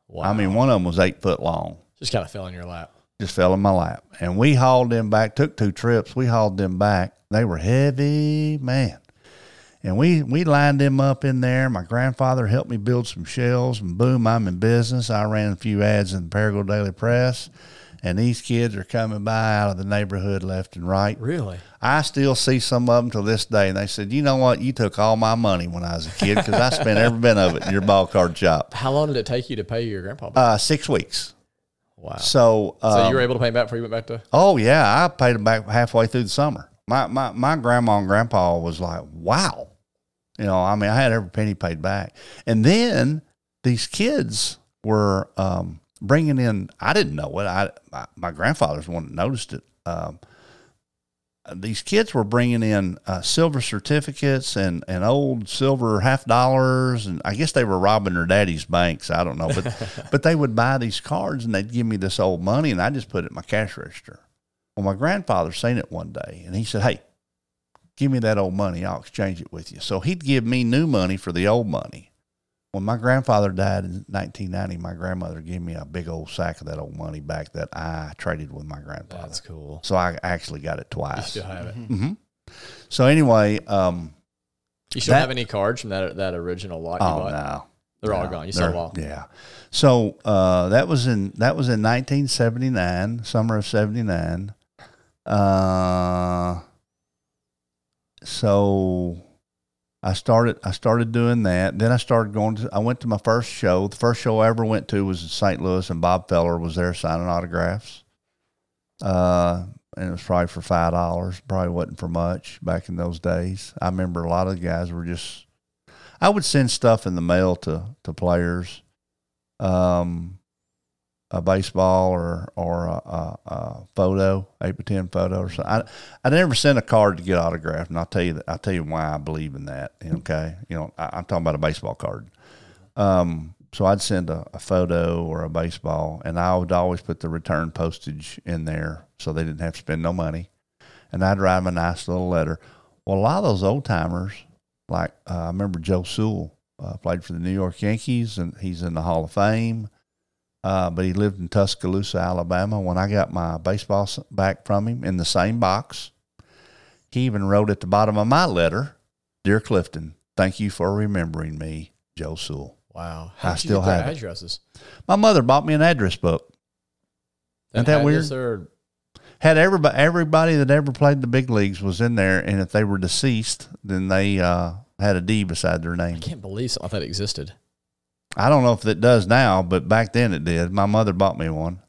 Wow. I mean, one of them was eight foot long just kind of fell in your lap. just fell in my lap. And we hauled them back, took two trips. We hauled them back. They were heavy, man. And we, we lined them up in there. My grandfather helped me build some shelves, and boom, I'm in business. I ran a few ads in the Paragould Daily Press, and these kids are coming by out of the neighborhood left and right. Really? I still see some of them to this day, and they said, "You know what? You took all my money when I was a kid because I spent every bit of it in your ball card shop." How long did it take you to pay your grandpa back? Uh, six weeks. wow. So, so um, you were able to pay him back before you went back to? Oh yeah, I paid them back halfway through the summer. My my my grandma and grandpa was like, "Wow," you know. I mean, I had every penny paid back, and then these kids were um, bringing in. I didn't know it. I my, my grandfather's the one that noticed it. Um, these kids were bringing in uh, silver certificates and, and old silver half dollars, and I guess they were robbing their daddy's banks. I don't know, but but they would buy these cards and they'd give me this old money, and I just put it in my cash register. Well, my grandfather seen it one day, and he said, "Hey, give me that old money. I'll exchange it with you." So he'd give me new money for the old money. When my grandfather died in 1990, my grandmother gave me a big old sack of that old money back that I traded with my grandfather. That's cool. So I actually got it You twice. still have it. hmm So anyway, um, You still That- have any cards from that that original lot you oh bought? no, They're all gone. You they're- sold all. Yeah. So uh, that was in that was in 1979, summer of '79. Uh, so I started I started doing that. Then I started going to I went to my first show. The first show I ever went to was in St. Louis and Bob Feller was there signing autographs. Uh and it was probably for five dollars. Probably wasn't for much back in those days. I remember a lot of the guys were just I would send stuff in the mail to to players. Um a baseball or or a, a, a photo, eight by ten photo or something. I I never sent a card to get autographed, and I'll tell you that I'll tell you why I believe in that. Okay, you know I, am talking about a baseball card. Um, so I'd send a, a, photo or a baseball, and I would always put the return postage in there so they didn't have to spend no money, and I'd write them a nice little letter. Well, a lot of those old timers, like uh, I remember Joe Sewell, uh, played for the New York Yankees, and he's in the Hall of Fame. Uh, but he lived in Tuscaloosa, Alabama. When I got my baseball back from him in the same box, he even wrote at the bottom of my letter, "Dear Clifton, thank you for remembering me, Joe Sewell." Wow, How I still have addresses. My mother bought me an address book. Isn't that weird? Or... Had everybody everybody that ever played the big leagues was in there, and if they were deceased, then they uh, had a D beside their name. I can't believe something like that existed. I don't know if it does now, but back then it did. My mother bought me one.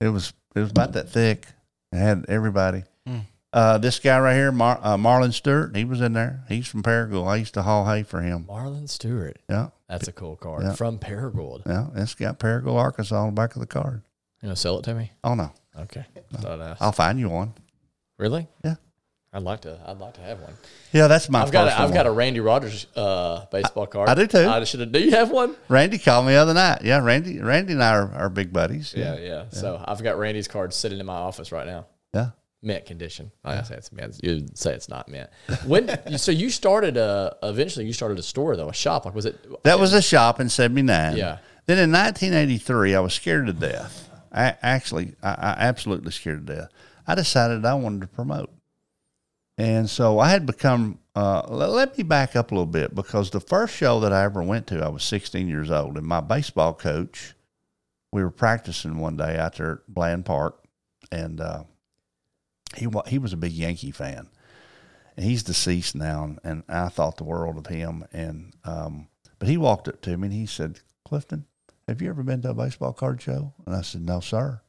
It was it was about that thick. It had everybody. Mm. Uh, this guy right here, Mar- uh, Marlin Stuart, he was in there. He's from Paragould. I used to haul hay for him. Marlin Stuart. Yeah. That's a cool card. Yeah. From Paragould. Yeah. It's got Paragould, Arkansas on the back of the card. You know, sell it to me? Oh, no. Okay. No. I'll find you one. Really? Yeah. I'd like to. I'd like to have one. Yeah, that's my. I've got. A, I've got a Randy Rogers uh, baseball card. I do too. I should. Do you have one? Randy called me the other night. Yeah, Randy. Randy and I are, are big buddies. Yeah. Yeah, yeah, yeah. So I've got Randy's card sitting in my office right now. Yeah. Mint condition. I say it's mint. You say it's not mint. When so you started a eventually you started a store though a shop like was it? That was a shop in '79. Yeah. Then in 1983, I was scared to death. I actually, I, I absolutely scared to death. I decided I wanted to promote. And so I had become, uh, let me back up a little bit because the first show that I ever went to, I was 16 years old. And my baseball coach, we were practicing one day out there at Bland Park. And uh, he, he was a big Yankee fan. And he's deceased now. And I thought the world of him. And, um, but he walked up to me and he said, Clifton, have you ever been to a baseball card show? And I said, no, sir.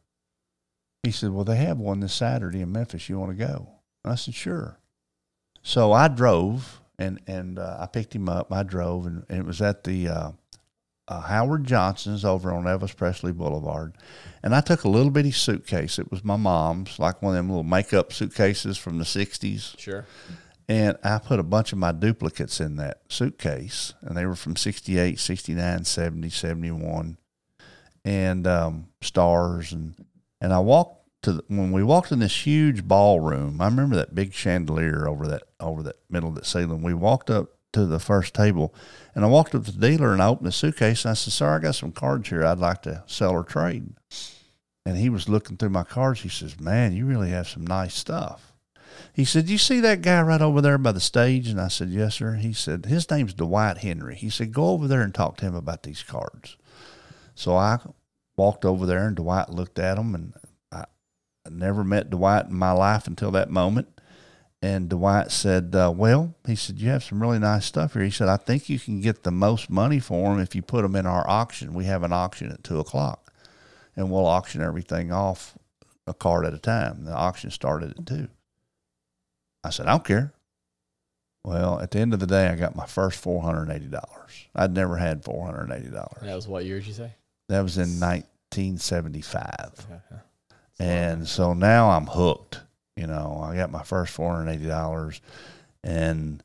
He said, well, they have one this Saturday in Memphis. You want to go? I said, sure. So I drove and, and uh, I picked him up. I drove and, and it was at the uh, uh, Howard Johnson's over on Elvis Presley Boulevard. And I took a little bitty suitcase. It was my mom's, like one of them little makeup suitcases from the 60s. Sure. And I put a bunch of my duplicates in that suitcase. And they were from 68, 69, 70, 71. And um, stars. And, and I walked to the, when we walked in this huge ballroom. I remember that big chandelier over that over that middle of that ceiling. We walked up to the first table, and I walked up to the dealer and I opened the suitcase and I said, "Sir, I got some cards here. I'd like to sell or trade." And he was looking through my cards. He says, "Man, you really have some nice stuff." He said, You see that guy right over there by the stage? And I said, Yes, sir. He said, His name's Dwight Henry. He said, Go over there and talk to him about these cards. So I walked over there and Dwight looked at them and I never met Dwight in my life until that moment. And Dwight said, uh, Well, he said, You have some really nice stuff here. He said, I think you can get the most money for them if you put them in our auction. We have an auction at two o'clock, and we'll auction everything off a card at a time. The auction started at two. I said, I don't care. Well, at the end of the day, I got my first four hundred eighty dollars. I'd never had four hundred eighty dollars. That was what year did you say? That was in nineteen seventy five. And so now I'm hooked. You know, I got my first four hundred eighty dollars, and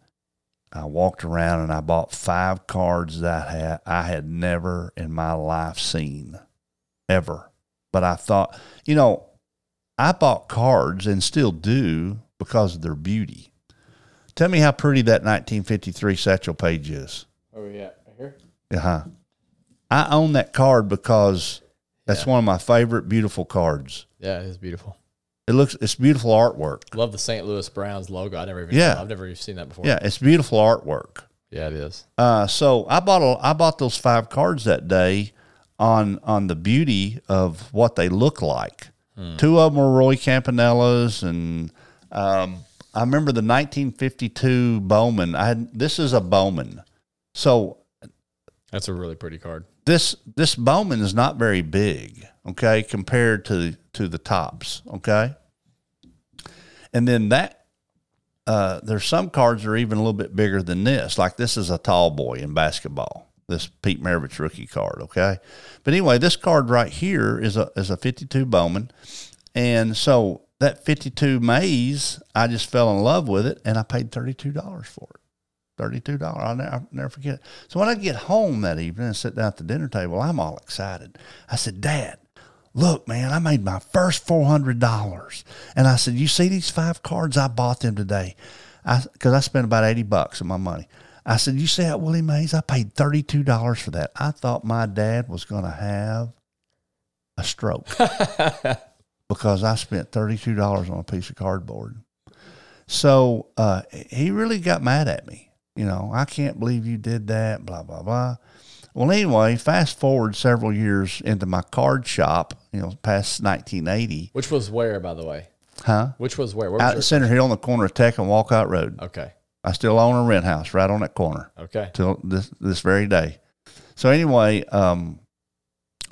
I walked around and I bought five cards that I had, I had never in my life seen, ever. But I thought, you know, I bought cards and still do because of their beauty. Tell me how pretty that 1953 Satchel Paige is. Oh yeah, right here. Uh huh. I own that card because that's yeah. one of my favorite beautiful cards. Yeah, it's beautiful. It looks it's beautiful artwork. Love the St. Louis Browns logo. I never even yeah. I've never even seen that before. Yeah, it's beautiful artwork. Yeah, it is. Uh, so I bought a, I bought those five cards that day on on the beauty of what they look like. Two of them were Roy Campanella's, and um, I remember the 1952 Bowman. I had this is a Bowman, so That's a really pretty card. this this Bowman is not very big, okay, compared to to the Topps, okay. And then that uh, there's some cards that are even a little bit bigger than this. Like this is a tall boy in basketball. This Pete Maravich rookie card, okay. But anyway, this card right here is a is a 52 Bowman, and so that 52 Mays, I just fell in love with it, and I paid thirty two dollars for it. Thirty-two dollars. I'll never, I'll never forget it. So when I get home that evening and sit down at the dinner table, I'm all excited. I said, "Dad, look, man, I made my first four hundred dollars." And I said, "You see these five cards? I bought them today, because I, spent about eighty bucks of my money." I said, "You see that Willie Mays? I paid thirty-two dollars for that. I thought my dad was going to have a stroke because I spent thirty-two dollars on a piece of cardboard." So uh, he really got mad at me. You know, I can't believe you did that, blah, blah, blah. Well, anyway, fast forward several years into my card shop, you know, past 1980. Which was where, by the way? Huh? Which was where? Where Out was at Center Hill on the corner of Tech and Walcott Road. okay. I still own a rent house right on that corner Okay. till this, this very day. So, anyway, um,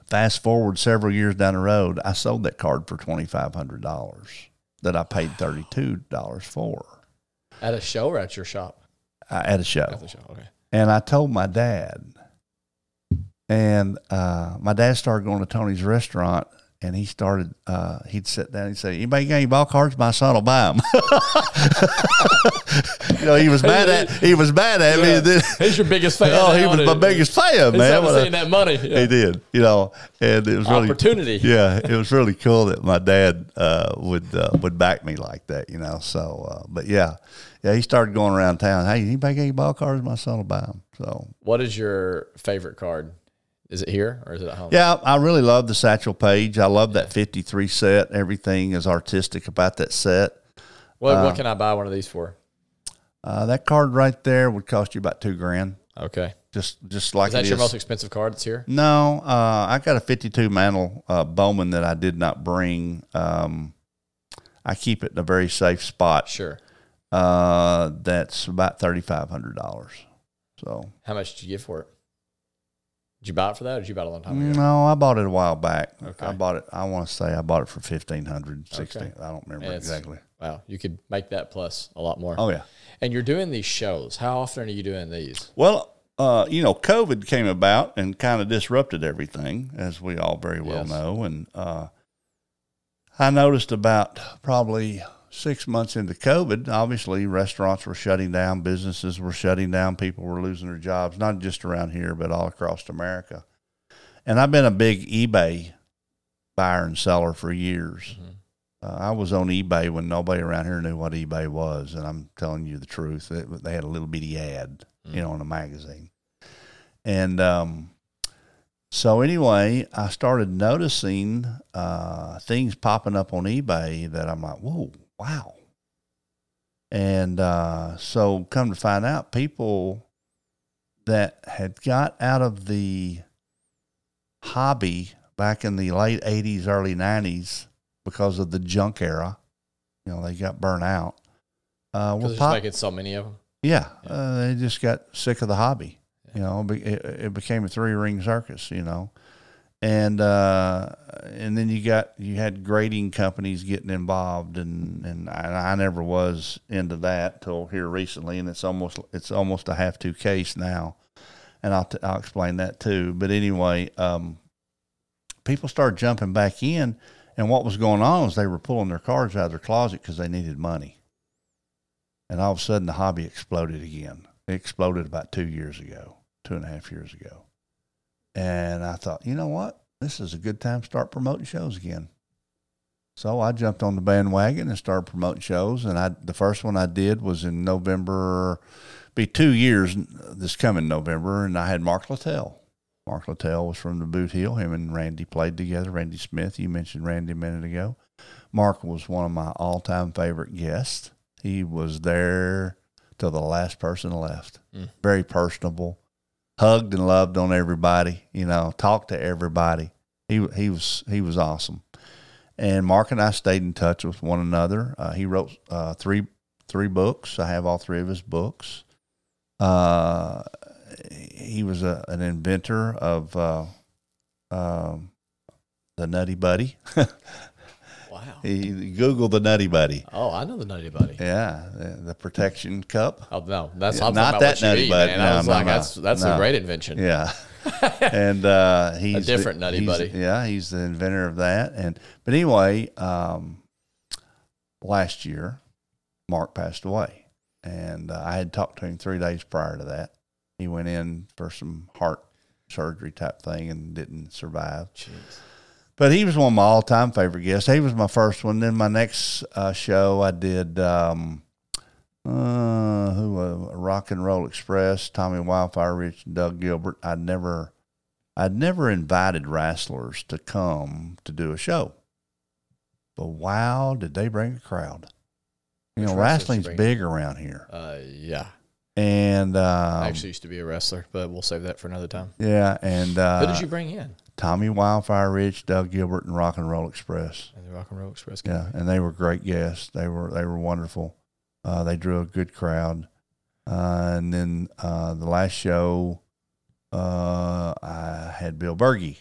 fast forward several years down the road, I sold that card for $2,500 that I paid $32 for At a show or at your shop? Uh, at a show. At the show. Okay. and I told my dad, and uh, my dad started going to Tony's restaurant, and he started. Uh, he'd sit down. and say, "Anybody got any ball cards? My son will buy them." you know, he was mad at he was mad at me. Yeah. Then, He's your biggest fan. oh, he was my biggest fan, He's man. a- that money. Yeah. He did, you know, and it was really Opportunity. yeah, it was really cool that my dad uh, would uh, would back me like that, you know. So, uh, but yeah, yeah, he started going around town. Hey, anybody got any ball cards? My son will buy them. So, What is your favorite card? Is it here or is it at home? yeah, I really love the Satchel Paige. I love that fifty three set. Everything is artistic about that set. What, what can I buy one of these for? Uh, that card right there would cost you about two grand. Okay. Just just like Is that your is. most expensive card that's here? No, uh, I got a 52 Mantle uh, Bowman that I did not bring. Um, I keep it in a very safe spot. Sure. Uh, that's about $3,500. So, How much did you get for it? Did you buy it for that or did you buy it a long time ago? no, I bought it a while back. Okay. I bought it, I want to say I bought it for 1500 16 Okay. I don't remember exactly. Wow. You could make that plus a lot more. Oh, yeah. And you're doing these shows. How often are you doing these? Well, uh, you know, COVID came about and kind of disrupted everything, as we all very well Yes. know. And uh, I noticed about probably six months into COVID, obviously restaurants were shutting down, businesses were shutting down, people were losing their jobs, not just around here, but all across America. And I've been a big eBay buyer and seller for years. Uh, I was on eBay when nobody around here knew what eBay was, and I'm telling you the truth. It, they had a little bitty ad, you know, in a magazine, and um, so anyway, I started noticing uh, things popping up on eBay that I'm like, whoa, wow. And uh, so, come to find out, people that had got out of the hobby back in the late 80s, early 90s because of the junk era, you know, they got burnt out. Uh, were pop- making so many of them. yeah, uh, they just got sick of the hobby. You know, it, it became a three ring circus. You know, and uh, and then you got you had grading companies getting involved, and and I, I never was into that till here recently, and it's almost it's almost a have to case now, and I'll t- I'll explain that too. But anyway, um, people started jumping back in, and what was going on was they were pulling their cards out of their closet because they needed money. And all of a sudden, the hobby exploded again. It exploded about two years ago, two and a half years ago. And I thought, you know what? This is a good time to start promoting shows again. So I jumped on the bandwagon and started promoting shows. And I, the first one I did was in November, be two years this coming November. And I had Mark Littell. Mark Littell was from the Bootheel. Him and Randy played together. Randy Smith, you mentioned Randy a minute ago. Mark was one of my all time favorite guests. He was there till the last person left. Mm. Very personable, hugged and loved on everybody. You know, talked to everybody. He he was he was awesome. and Mark and I stayed in touch with one another. Uh, he wrote uh, three three books. I have all three of his books. Uh, he was a, an inventor of uh, um, the Nutty Buddy. He Googled the Nutty Buddy. Oh, I know the Nutty Buddy. Yeah, the, the protection cup. Oh no, that's Yeah, not that Nutty eat, Buddy. man. I No, was no, like, no. that's that's No. a great invention. Yeah. and uh, he's a different Nutty Buddy. Yeah, he's the inventor of that. And but anyway, um, last year, Mark passed away, and uh, I had talked to him three days prior to that. He went in for some heart surgery type thing and didn't survive. Jeez. But he was one of my all time favorite guests. He was my first one. Then my next uh, show, I did um, uh, who uh, Rock and Roll Express, Tommy Wildfire Rich, and Doug Gilbert. I'd never, I'd never invited wrestlers to come to do a show. But wow, did they bring a crowd? You Which know, wrestling's bring? big around here, Uh, yeah. and um, I actually used to be a wrestler, but we'll save that for another time. yeah, and uh, Who did you bring in? Tommy Wildfire Rich, Doug Gilbert, and Rock and Roll Express. And the Rock and Roll Express. Yeah, and they were great guests. They were they were wonderful. Uh, they drew a good crowd. Uh, and then uh, the last show, uh, I had Bill Bergey,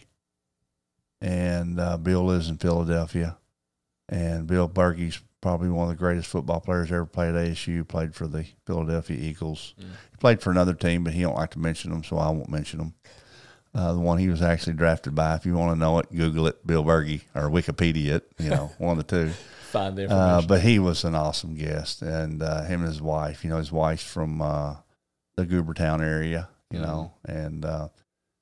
and uh, Bill lives in Philadelphia, and Bill Bergey's probably one of the greatest football players ever played at ASU. Played for the Philadelphia Eagles. Mm. He played for another team, but he don't like to mention them, so I won't mention them. Uh, the one he was actually drafted by. If you want to know it, Google it, Bill Bergey or Wikipedia it. You know, one of the two. Find the information. Uh, but he was an awesome guest, and uh, him and his wife. You know, his wife's from uh, the Goobertown area. You know, and uh,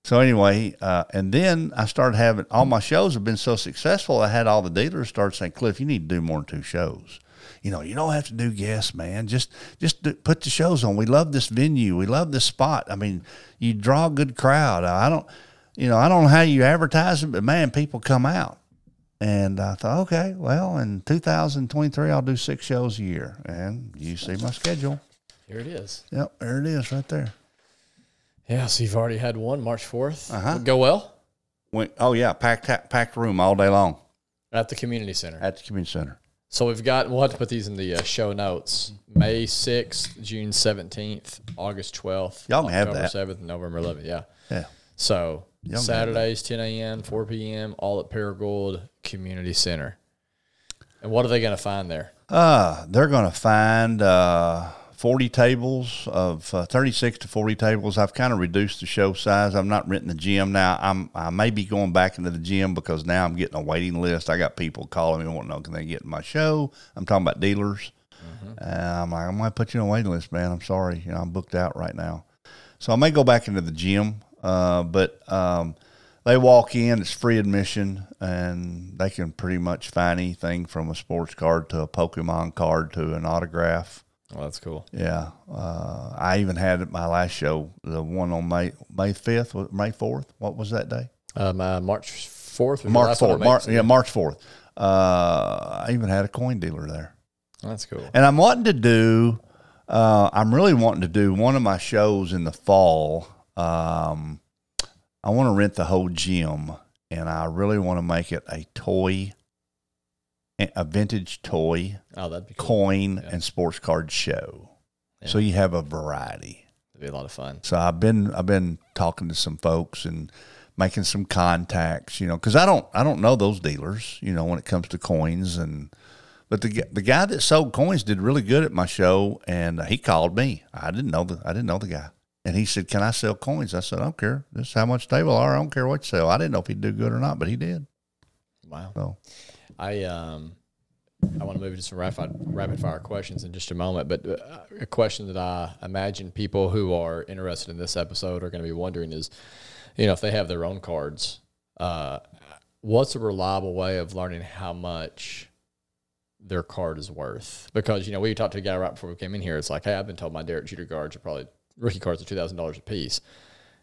so anyway, uh, and then I started having all my shows have been so successful. I had all the dealers start saying, "Cliff, you need to do more than two shows." You know, you don't have to do guests, man. Just just do, put the shows on. We love this venue. We love this spot. I mean, you draw a good crowd. I don't, you know, I don't know how you advertise it, but man, people come out. And I thought, okay, well, in 2023, I'll do six shows a year. And you see my schedule. Here it is. Yep, there it is right there. Yeah, so you've already had one March 4th. Uh-huh. Go well Went, oh, yeah, packed, packed room all day long at the community center. at the community center. So we've got, we'll have to put these in the uh, show notes. May 6th, June 17th, August 12th, Y'all can have October that. 7th, November 11th. Yeah. Yeah. So Y'all can have Saturdays, 10 a.m., 4 p.m., all at Paragould Community Center. And what are they going to find there? Uh, they're going to find uh, 40 tables of uh, 36 to 40 tables. I've kind of reduced the show size. I'm not renting the gym now. I'm I may be going back into the gym because now I'm getting a waiting list. I got people calling me wanting to know can they get in my show. I'm talking about dealers. Uh, I'm like, I might put you on a waiting list, man. I'm sorry, you know, I'm booked out right now. So I may go back into the gym, uh, but um, they walk in. It's free admission, and they can pretty much find anything from a sports card to a Pokemon card to an autograph. Well, that's cool. Yeah, uh, I even had at my last show the one on May May fifth, May fourth. What was that day? Um, uh, March 4th. March fourth. one fourth. I March, made. yeah, March fourth. Uh, I even had a coin dealer there. That's cool. And I'm wanting to do, uh, I'm really wanting to do one of my shows in the fall. Um, I want to rent the whole gym, and I really want to make it a toy, a vintage toy, Oh, that'd be cool. coin, Yeah. and sports card show. Yeah. So you have a variety. That'd be a lot of fun. So I've been I've been talking to some folks and making some contacts, you know, because I don't I don't know those dealers, you know, when it comes to coins and. But the the guy that sold coins did really good at my show, and uh, he called me. I didn't know the I didn't know the guy, and he said, "Can I sell coins?" I said, "I don't care. This is how much they will are. I don't care what you sell." I didn't know if he'd do good or not, but he did. Wow. So I um I want to move into some rapid rapid fire questions in just a moment, but uh, a question that I imagine people who are interested in this episode are going to be wondering is, you know, if they have their own cards, uh, what's a reliable way of learning how much their card is worth? Because you know, we talked to a guy right before we came in here. It's like, hey, I've been told my Derek Jeter cards are probably rookie cards are two thousand dollars a piece.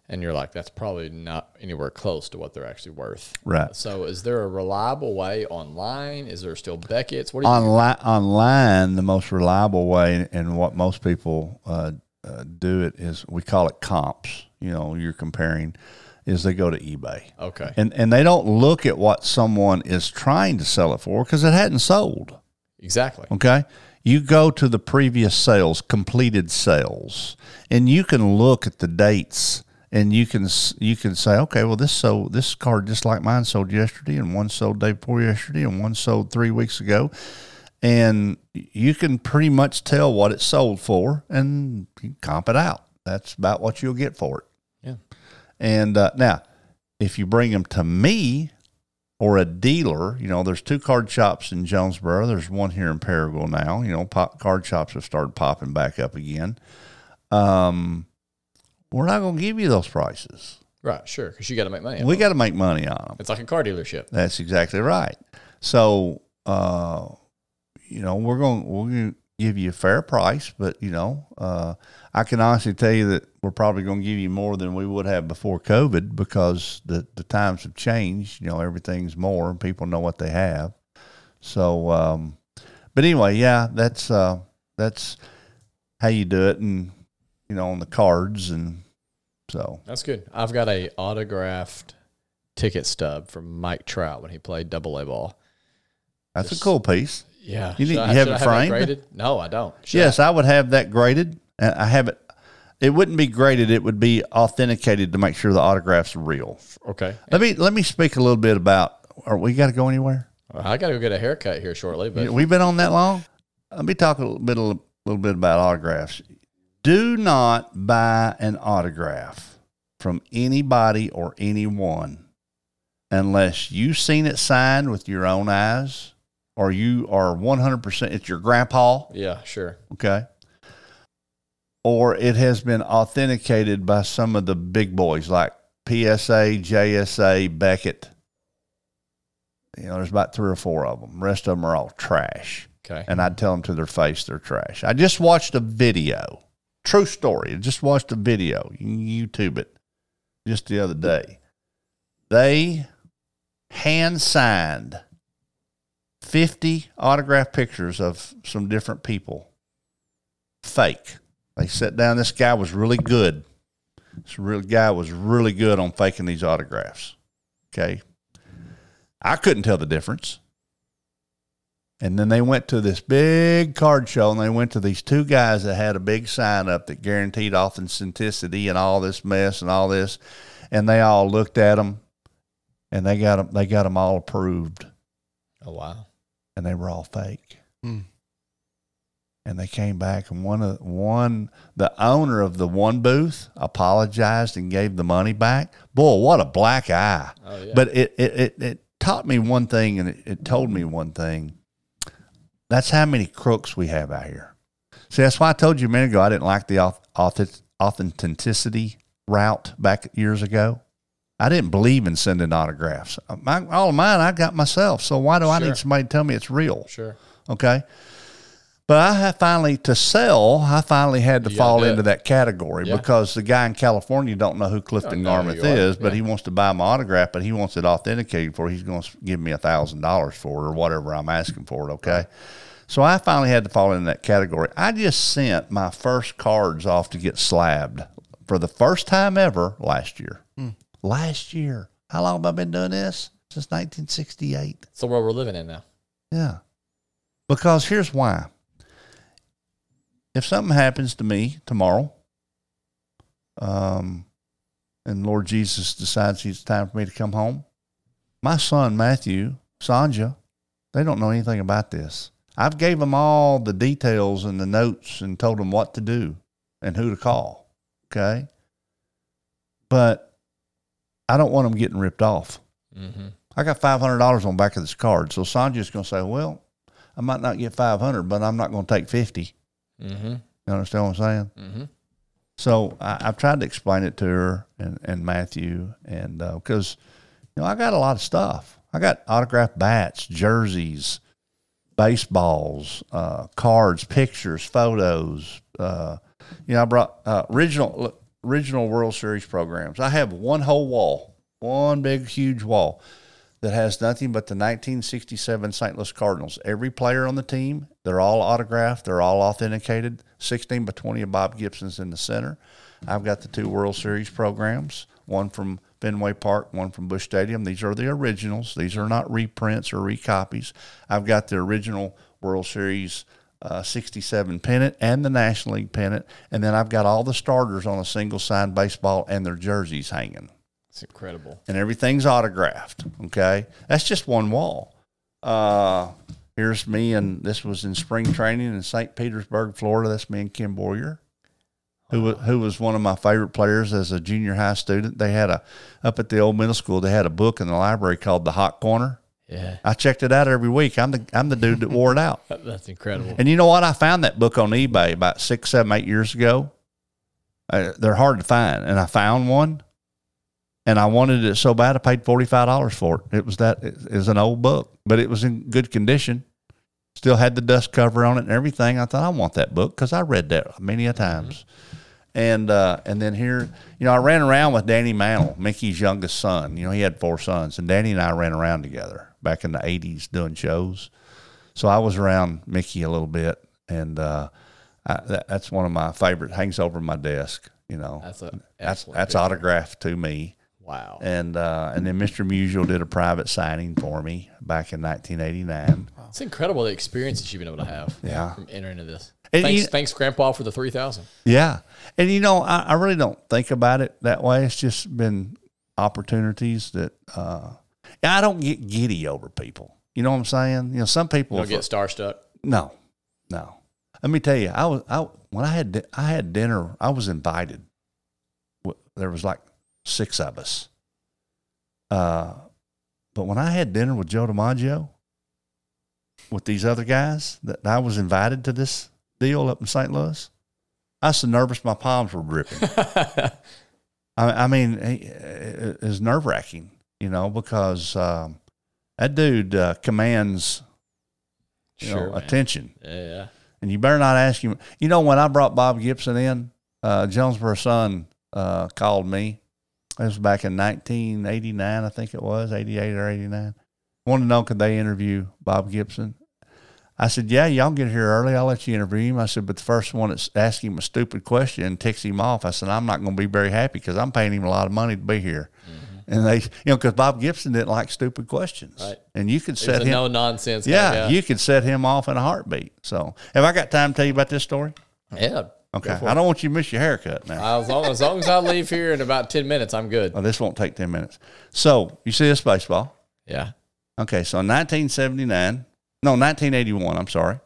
And you're like, that's probably not anywhere close to what they're actually worth. right So, is there a reliable way online? Is there still Beckett's? What do you? online online the most reliable way and what most people uh, uh, do it is we call it comps. You know, you're comparing, is they go to eBay. Okay. And and they don't look at what someone is trying to sell it for because it hadn't sold. Exactly. Okay. You go to the previous sales, completed sales, and you can look at the dates and you can you can say, okay, well this sold this card just like mine sold yesterday, and one sold day before yesterday, and one sold three weeks ago, and you can pretty much tell what it sold for, and comp it out. That's about what you'll get for it. Yeah. And uh, now, if you bring them to me or a dealer, you know, there's two card shops in Jonesboro. There's one here in Paragould now. You know, pop, card shops have started popping back up again. Um, we're not going to give you those prices. Right. Sure. Because you got to make money. We got to make money on them. It's like a car dealership. That's exactly right. So, uh, you know, we're going we're going to give you a fair price, but you know, uh, I can honestly tell you that we're probably going to give you more than we would have before COVID because the the times have changed. You know, everything's more, and people know what they have. So, um, but anyway, yeah, that's uh, that's how you do it, and you know, on the cards, and so That's good. I've got a autographed ticket stub from Mike Trout when he played double A ball. that's Just- a cool piece. Yeah. You need- I- you have it I framed? graded? No, I don't. Should Yes, I would have that graded. Uh, I have it. It wouldn't be graded. It would be authenticated to make sure the autograph's real. Okay. Let me let me speak a little bit about. Are we got to go anywhere? Well, I got to go get a haircut here shortly, but We've been on that long. Let me talk a little bit a little bit about autographs. Do not buy an autograph from anybody or anyone unless you've seen it signed with your own eyes, or you are one hundred percent. It's your grandpa. yeah, sure. okay? Or it has been authenticated by some of the big boys like PSA, JSA, Beckett. You know, there's about three or four of them. rest of them are all trash. Okay. And I'd tell them to their face they're trash. I just watched a video. True story. I just watched a video. You YouTube it just the other day. They hand signed 50 autograph pictures of some different people. Fake. They sat down. This guy was really good. This real guy was really good on faking these autographs. Okay. I couldn't tell the difference. And then they went to this big card show and they went to these two guys that had a big sign up that guaranteed authenticity and all this mess and all this. And they all looked at them and they got them, they got them all approved Oh wow. and they were all fake. Hmm. And they came back, and one of one the owner of the one booth apologized and gave the money back. Boy, what a black eye! Oh yeah. But it it, it it taught me one thing, and it, it told me one thing. That's how many crooks we have out here. See, that's why I told you a minute ago I didn't like the auth- auth- authenticity route back years ago. I didn't believe in sending autographs. Uh, my, all of mine I got myself. So why do I Sure. need somebody to tell me it's real? sure. Okay. But I have finally to sell. I finally had to fall into that category Yeah. because the guy in California don't know who Clifton Don't know who Garmrath is, but Yeah. he wants to buy my autograph, but he wants it authenticated for. He's going to give me a thousand dollars for it or whatever I'm asking for it. Okay. So I finally had to fall into that category. I just sent my first cards off to get slabbed for the first time ever last year. Hmm. Last year. How long have I been doing this? Since 1968. It's the world we're living in now. Yeah. Because here's why. If something happens to me tomorrow, um, and Lord Jesus decides it's time for me to come home, my son Matthew, Sanja, they don't know anything about this. I've gave them all the details and the notes and told them what to do and who to call. Okay. But I don't want them getting ripped off. Mm-hmm. I got five hundred dollars on the back of this card. So Sanja's going to say, "Well, I might not get five hundred, but I'm not going to take 50 Mm-hmm. You understand what I'm saying? Mm-hmm. So I, I've tried to explain it to her and, and Matthew, and because you know I got a lot of stuff. I got autographed bats, jerseys, baseballs, uh, cards, pictures, photos. Uh, you know, I brought uh, original original World Series programs. I have one whole wall, one big huge wall that has nothing but the 1967 St. Louis Cardinals. Every player on the team, they're all autographed, they're all authenticated. 16 by 20 of Bob Gibson's in the center. I've got the two World Series programs, one from Fenway Park, one from Busch Stadium. These are the originals. These are not reprints or recopies. I've got the original World Series uh, 67 pennant and the National League pennant. And then I've got all the starters on a single signed baseball and their jerseys hanging. It's incredible. And everything's autographed. Okay. That's just one wall. Uh, here's me, and this was in spring training in St. Petersburg, Florida. That's me and Ken Boyer who who was one of my favorite players as a junior high student. They had a up at the old middle school. They had a book in the library called The Hot Corner. Yeah, I checked it out every week. I'm the I'm the dude that wore it out. that's incredible. And you know what? I found that book on eBay about six, seven, eight years ago. Uh, they're hard to find, and I found one, and I wanted it so bad I paid forty five dollars for it. It was that it is an old book, but it was in good condition. Still had the dust cover on it and everything. I thought I want that book because I read that many a times. And uh, and then here, you know, I ran around with Danny Mantle, Mickey's youngest son. You know, he had four sons, and Danny and I ran around together back in the '80s doing shows. So I was around Mickey a little bit, and uh, I, that, that's one of my favorite. Hangs over my desk. You know, That's a that's that's autographed to me. Wow. And uh, and then Mr. Musial did a private signing for me back in 1989. It's incredible the experiences you've been able to have. Yeah. From entering into this. And thanks, you- thanks, Grandpa, for the three thousand. Yeah, and you know, I, I really don't think about it that way. It's just been opportunities that uh, I don't get giddy over people. You know what I'm saying? You know, some people Don't get starstruck. No, no. Let me tell you, I was I when I had I had dinner. I was invited. There was like six of us. Uh, but when I had dinner with Joe DiMaggio, with these other guys, that I was invited to this deal up in St. Louis, I was so nervous my palms were dripping. I, I mean, it- it- it's nerve wracking, you know, because um, that dude uh, commands you Sure, know, man. attention. Yeah. And you better not ask him. You know, when I brought Bob Gibson in, uh, Jonesboro Sun uh, called me. It was back in 1989, I think it was, 88 or 89. Wanted to know could they interview Bob Gibson. I said, yeah, y'all get here early. I'll let you interview him. I said, but the first one that's asking him a stupid question and ticks him off, I said, I'm not going to be very happy because I'm paying him a lot of money to be here. Mm-hmm. And they, you know, because Bob Gibson didn't like stupid questions. Right. And you could set him. no nonsense. Yeah, you could set him off in a heartbeat. So, have I got time to tell you about this story? yeah. Okay, I don't want you to miss your haircut now. As long, as long as I leave here in about ten minutes, I'm good. Oh, this won't take ten minutes. So, you see this baseball? Yeah. Okay, so in 1979, no, 1981. I'm sorry.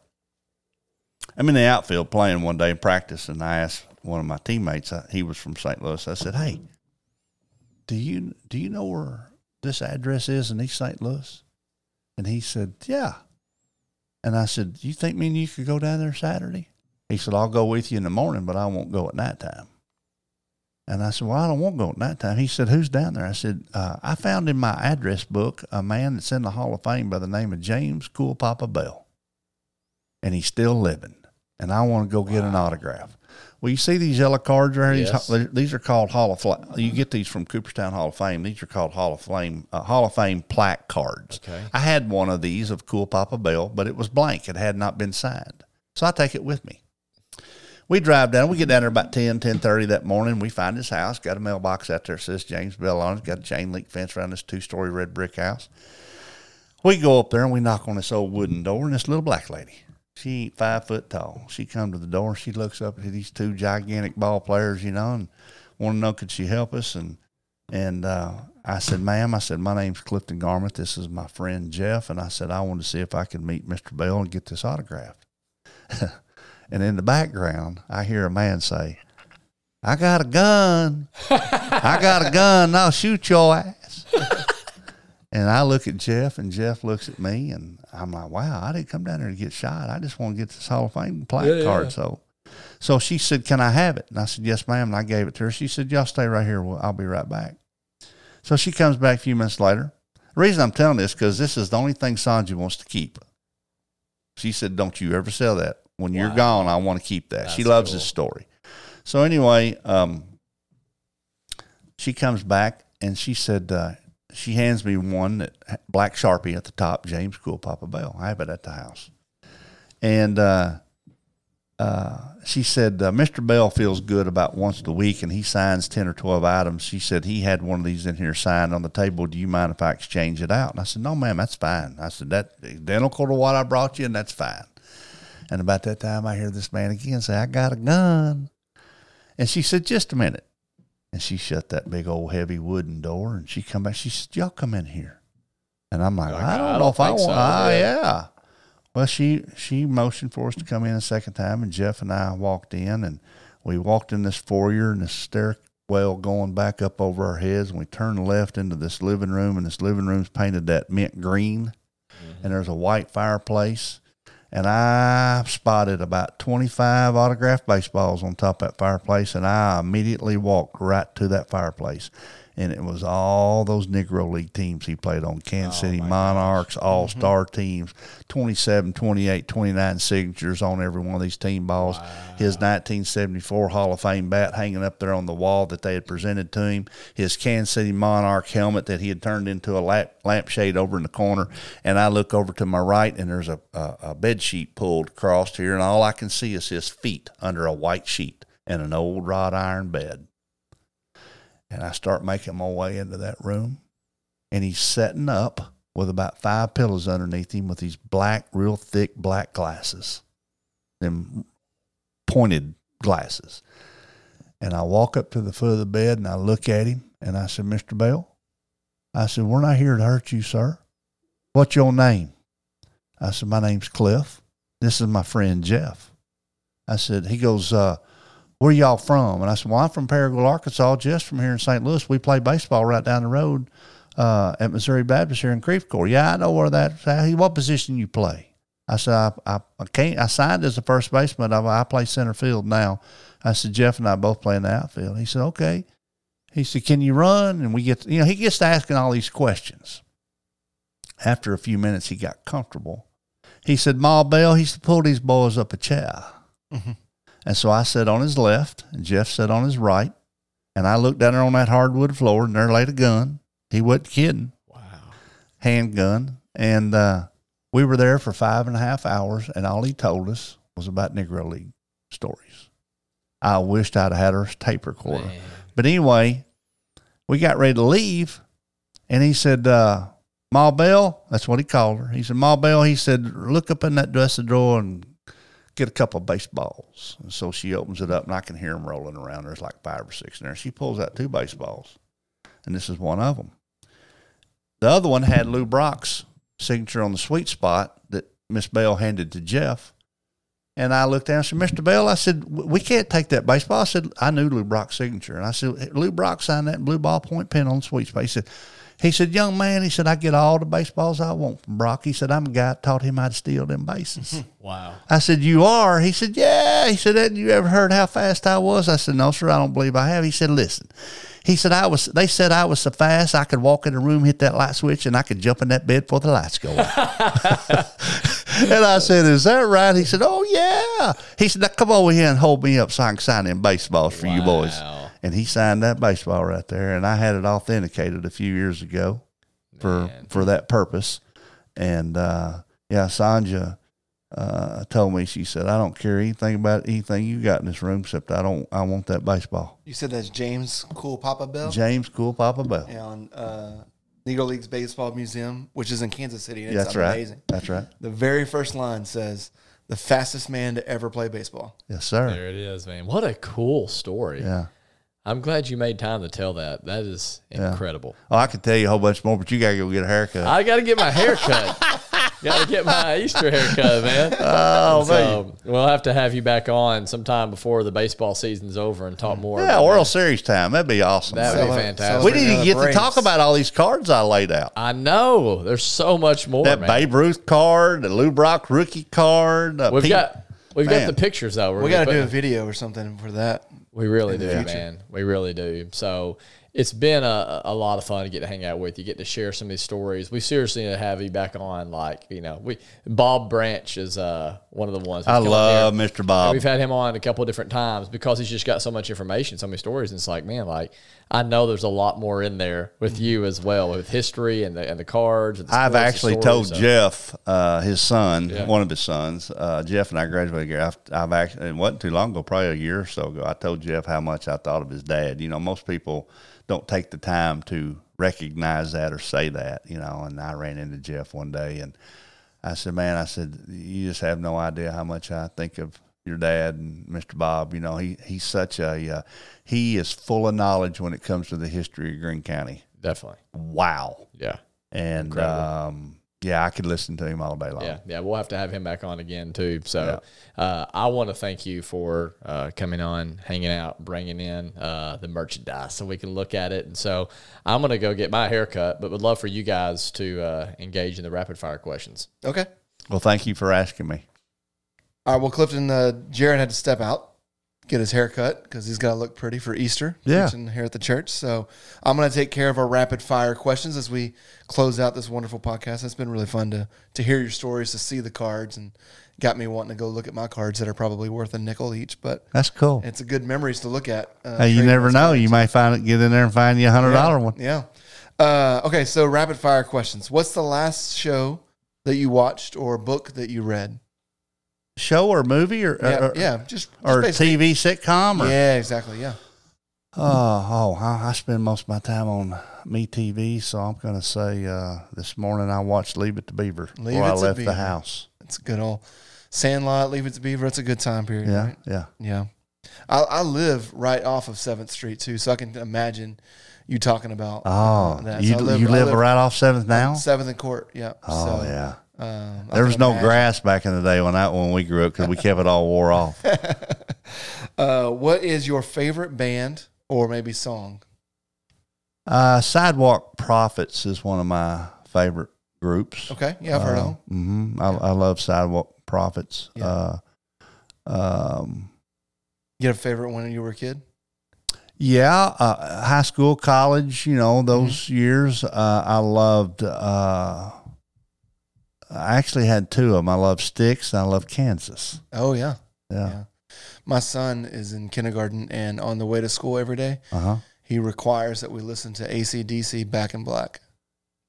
I'm in the outfield playing one day in practice, and I asked one of my teammates. uh, He was from St. Louis. I said, "Hey, do you do you know where this address is in East St. Louis?" And he said, "Yeah." And I said, Do "You think me and you could go down there Saturday?" He said, "I'll go with you in the morning, but I won't go at nighttime." And I said, "Well, I don't want to go at nighttime." He said, "Who's down there?" I said, uh, "I found in my address book a man that's in the Hall of Fame by the name of James Cool Papa Bell, and he's still living. And I want to go get an autograph." Well, you see these yellow cards right here. Yes. These, these are called Hall of Fame. You get these from Cooperstown Hall of Fame. These are called Hall of Fame uh, Hall of Fame plaque cards. Okay. I had one of these of Cool Papa Bell, but it was blank. It had not been signed. So I take it with me. We drive down. We get down there about 10, 10.30 that morning. We find his house. Got a mailbox out there says James Bell on it. Got a chain link fence around this two-story red brick house. We go up there and we knock on this old wooden door, and this little black lady, she ain't five foot tall. She come to the door. She looks up at these two gigantic ball players, you know, and want to know could she help us. And and uh, I said, ma'am, I said my name's Clifton Garmrath. This is my friend Jeff, and I said I wanted to see if I could meet Mr. Bell and get this autographed. and in the background, I hear a man say, "I got a gun. I got a gun. I'll shoot your ass." And I look at Jeff, and Jeff looks at me, and I'm like, "Wow, I didn't come down here to get shot. I just want to get this Hall of Fame plaque Yeah, yeah. card." So, so she said, "Can I have it?" And I said, "Yes, ma'am." And I gave it to her. She said, "Y'all stay right here. I'll be right back." So she comes back a few minutes later. The reason I'm telling this because this is the only thing Sanji wants to keep. She said, "Don't you ever sell that. When you're gone, I want to keep that." she loves cool. this story. So anyway, um, she comes back and she said uh, she hands me one that black sharpie at the top, James Cool Papa Bell. I have it at the house, and uh, uh, she said uh, Mr. Bell feels good about once a week, and he signs ten or twelve items. She said he had one of these in here signed on the table. Do you mind if I exchange it out? And I said, No, ma'am, that's fine. I said that's identical to what I brought you, and that's fine. And about that time, I hear this man again say, "I got a gun," and she said, "Just a minute." And she shut that big old heavy wooden door, and she come back. She said, "Y'all come in here." And I'm like, Like, I don't I know don't if I want. so, Ah, yeah. yeah. Well, she she motioned for us to come in a second time, and Jeff and I walked in, and we walked in this foyer and this stairwell going back up over our heads, and we turned left into this living room, and this living room's painted that mint green, and there's a white fireplace, and I spotted about 25 autographed baseballs on top of that fireplace, and I immediately walked right to that fireplace. And it was all those Negro League teams he played on Kansas oh, City Monarchs, mm-hmm. all star teams, 27, 28, 29 signatures on every one of these team balls. His 1974 Hall of Fame bat hanging up there on the wall that they had presented to him. His Kansas City Monarch helmet that he had turned into a lamp, lampshade over in the corner. And I look over to my right, and there's a, a, a bed sheet pulled across here, and all I can see is his feet under a white sheet and an old wrought iron bed. And I start making my way into that room, and he's setting up with about five pillows underneath him with these black, real thick black glasses, them pointed glasses. And I walk up to the foot of the bed and I look at him and I said, Mr. Bell, I said, we're not here to hurt you, sir. What's your name? I said, my name's Cliff. This is my friend Jeff. I said, he goes, uh, where y'all from? And I said, well, I'm from Paragould, Arkansas, just from here in St. Louis. We play baseball right down the road uh, at Missouri Baptist here in Creve. Yeah, I know where that's at. What position you play? I said, I, I, I can't, I signed as a first baseman. I, I play center field now. I said, Jeff and I both play in the outfield. He said, okay. He said, can you run? And we get, you know, he gets to asking all these questions. After a few minutes, he got comfortable. He said, Ma Bell, he said, pull these boys up a chair. And so I sat on his left, and Jeff sat on his right. And I looked down there on that hardwood floor, and there laid a gun. He wasn't kidding, Wow. handgun. And uh, we were there for five and a half hours, and all he told us was about Negro League stories. I wished I'd had our tape recorder. Man. But anyway, we got ready to leave, and he said, uh, Ma Bell, that's what he called her. He said, Ma Bell, he said, look up in that dresser drawer and get a couple of baseballs. And so she opens it up, and I can hear them rolling around. There's like five or six in there. She pulls out two baseballs, and this is one of them. The other one had Lou Brock's signature on the sweet spot that Miss Bell handed to Jeff. And I looked down and said, Mr. Bell, I said, we can't take that baseball. I said, I knew Lou Brock's signature. And I said, Lou Brock signed that blue ballpoint pen on the sweet spot. He said, he said, young man, he said, I get all the baseballs I want from Brock. He said, I'm a guy that taught him how to steal them bases. Wow. I said, you are? He said, yeah. He said, hadn't you ever heard how fast I was? I said, no, sir, I don't believe I have. He said, listen. He said, I was, they said I was so fast I could walk in the room, hit that light switch, and I could jump in that bed before the lights go out. and I said, is that right? He said, oh, yeah. He said, now come over here and hold me up so I can sign them baseballs for you boys. Wow. And he signed that baseball right there. And I had it authenticated a few years ago for, Man. for that purpose. And, uh, yeah, Sanja, uh, told me, she said, I don't care anything about anything you got in this room except I don't, I want that baseball. You said that's James Cool Papa Bell? James Cool Papa Bell. Yeah, on uh, Negro League's Baseball Museum, which is in Kansas City. and It's That's right. amazing. That's right. The very first line says, the fastest man to ever play baseball. Yes, sir. There it is, man. What a cool story. Yeah. I'm glad you made time to tell that. That is incredible. Oh, I could tell you a whole bunch more, but you got to go get a haircut. I got to get my hair cut. got to get my Easter haircut, man. oh, man. We'll have to have you back on sometime before the baseball season's over and talk more. Yeah, about World that. Series time. That'd be awesome. That would be Cele- fantastic. we celebrate need to the get to talk about all these cards I laid out. I know. There's so much more, that man. Babe Ruth card, the Lou Brock rookie card. Uh, We've Pete- got we've Man. got the pictures though. We're We got to do a video or something for that. We really do, man. We really do. So it's been a, a lot of fun to get to hang out with you, get to share some of these stories. We seriously need to have you back on. Like you know, we Bob Branch is uh, one of the ones. I love. Mr. Bob. We've had him on a couple of different times because he's just got so much information, so many stories. And it's like, man, like I know there's a lot more in there with you as well, with history and the and the cards. And the I've and actually stories, told so- Jeff, uh, his son, Yeah. one of his sons, uh, Jeff and I graduated together. I've, I've actually, it wasn't too long ago, probably a year or so ago, I told Jeff how much I thought of his dad. You know, most people don't take the time to recognize that or say that, you know, and I ran into Jeff one day and I said, man, I said, you just have no idea how much I think of your dad and Mr. Bob. You know, he, he's such a, uh, he is full of knowledge when it comes to the history of Greene County. Definitely, Wow. yeah. And Incredible. um, yeah, I could listen to him all day long. Yeah, yeah, we'll have to have him back on again too. So, uh, I want to thank you for uh, coming on, hanging out, bringing in uh, the merchandise so we can look at it. And so, I'm gonna go get my haircut, but would love for you guys to uh, engage in the rapid fire questions. Okay. Well, thank you for asking me. All right. Well, Clifton, uh, Jared had to step out, get his hair cut because he's got to look pretty for Easter. Yeah. here at the church. So I'm going to take care of our rapid fire questions as we close out this wonderful podcast. It's been really fun to to hear your stories, to see the cards, and got me wanting to go look at my cards that are probably worth a nickel each. But That's cool. it's a good memories to look at. Uh, Hey, you never know. cards. You might find it, get in there and find you a hundred dollar one. Yeah. Uh, okay, so rapid fire questions. What's the last show that you watched or book that you read? Show or movie or Yeah, or, yeah, just, just or TV sitcom or Yeah, exactly. Yeah. oh oh I, I spend most of my time on MeTV, so I'm gonna say uh, this morning I watched Leave It to Beaver Leave before It I to left Beaver. the house. It's a good old Sandlot, Leave It to Beaver. It's a good time period. Yeah, Right? yeah. Yeah. I, I live right off of 7th Street, too, so I can imagine you talking about Oh, uh, that. you So I you I live right off Seventh now? 7th and Court. Yeah. Oh so, yeah. Um, There was no imagine. grass back in the day when I when we grew up because we kept it all wore off. Uh, what is your favorite band or maybe song? Uh, Sidewalk Prophets is one of my favorite groups. Okay. Yeah, I've heard of them. Mm-hmm. I, I love Sidewalk Prophets. Yeah. Uh, um, You had a favorite when you were a kid? yeah, uh, high school, college, you know, those Mm-hmm. years, uh, I loved. I actually had two of them. I love Styx and I love Kansas. Oh, yeah. Yeah. Yeah. My son is in kindergarten, and on the way to school every day, Uh huh. he requires that we listen to ACDC Back in Black.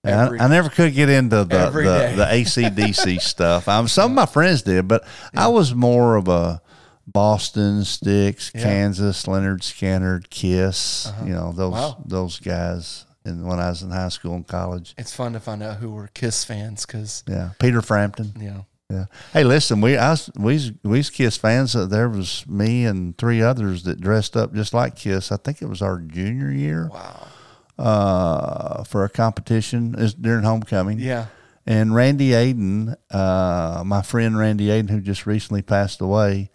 I, I never could get into the the, the ACDC stuff. Um, some of my friends did, but I was more of a Boston Styx, Yeah. Kansas, Lynyrd Skynyrd, Kiss. Uh-huh. You know those Wow. those guys. And when I was in high school and college, It's fun to find out who were Kiss fans because, yeah, Peter Frampton. know, Yeah. Hey, listen, we I was, we we Kiss fans. Uh, there was me and three others that dressed up just like Kiss. I think it was our junior year wow. uh, for a competition is during homecoming. Yeah. And Randy Aiden, uh, my friend Randy Aiden, who just recently passed away,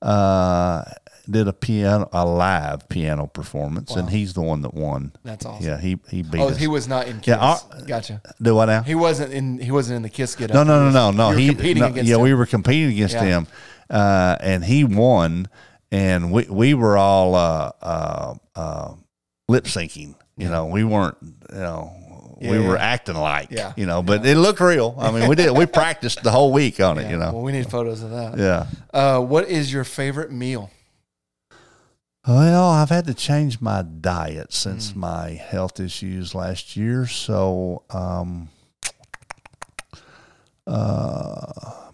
uh, did a piano, a live piano performance, and he's the one that won. That's awesome. Yeah, he he beat Oh, us. he was not in Kiss. Yeah, our- gotcha. Do what now? He wasn't in. He wasn't in the Kiss get up. No, no, no, no, no. He competing no, against yeah, him. we were competing against Yeah. him, uh, and he won, and we we were all uh, uh, uh, lip syncing. You know, we weren't. You know. we were yeah. acting like, Yeah. you know, but it looked real. I mean, we did. We practiced the whole week on it, you know. Well, we need photos of that. Yeah. Uh, what is your favorite meal? Well, I've had to change my diet Mm. since my health issues last year. So, um, uh,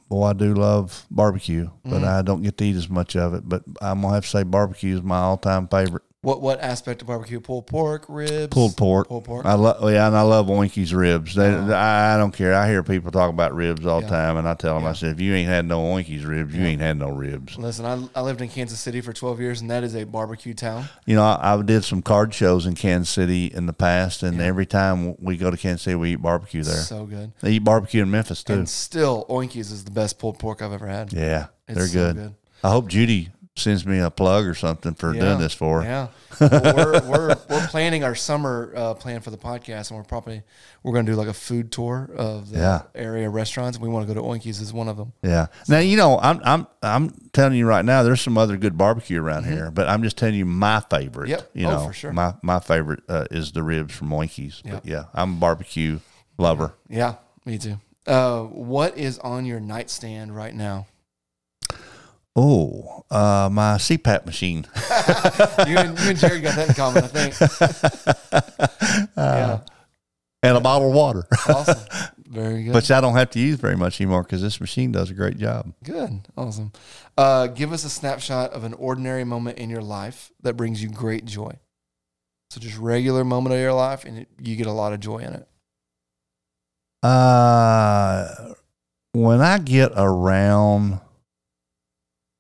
boy, I do love barbecue, but Mm. I don't get to eat as much of it. But I'm gonna have to say barbecue is my all-time favorite. What what aspect of barbecue? Pulled pork, ribs, Pulled pork. Pulled pork. I love, yeah, and I love Oinky's ribs. They, Oh. I, I don't care. I hear people talk about ribs all the Yeah. time, and I tell them, Yeah. I said, if you ain't had no Oinky's ribs, you ain't had no ribs. Listen, I, I lived in Kansas City for 12 years, and that is a barbecue town. You know, I, I did some card shows in Kansas City in the past, and every time we go to Kansas City, we eat barbecue there. So good. They eat barbecue in Memphis too. And still, Oinkies is the best pulled pork I've ever had. yeah, It's they're so good. good. I hope Judy sends me a plug or something for Yeah. doing this for. Yeah, Well, we're, we're we're planning our summer uh, plan for the podcast, and we're probably we're going to do like a food tour of the Yeah. area restaurants. We want to go to Oinkies as one of them. Yeah. Now you know I'm I'm I'm telling you right now. There's some other good barbecue around here, but I'm just telling you my favorite. Mm-hmm. Yep. You Oh, know, for sure. my my favorite uh, is the ribs from Oinkies. Yep. But yeah, I'm a barbecue lover. Yeah, me too. Uh, what is on your nightstand right now? Oh, uh, my CPAP machine. You and, you and Jerry got that in common, I think. yeah, and a bottle of water, awesome. Very good. which I don't have to use very much anymore because this machine does a great job. Good. Awesome. Uh, give us a snapshot of an ordinary moment in your life that brings you great joy. So just regular moment of your life, and it, you get a lot of joy in it. Uh, when I get around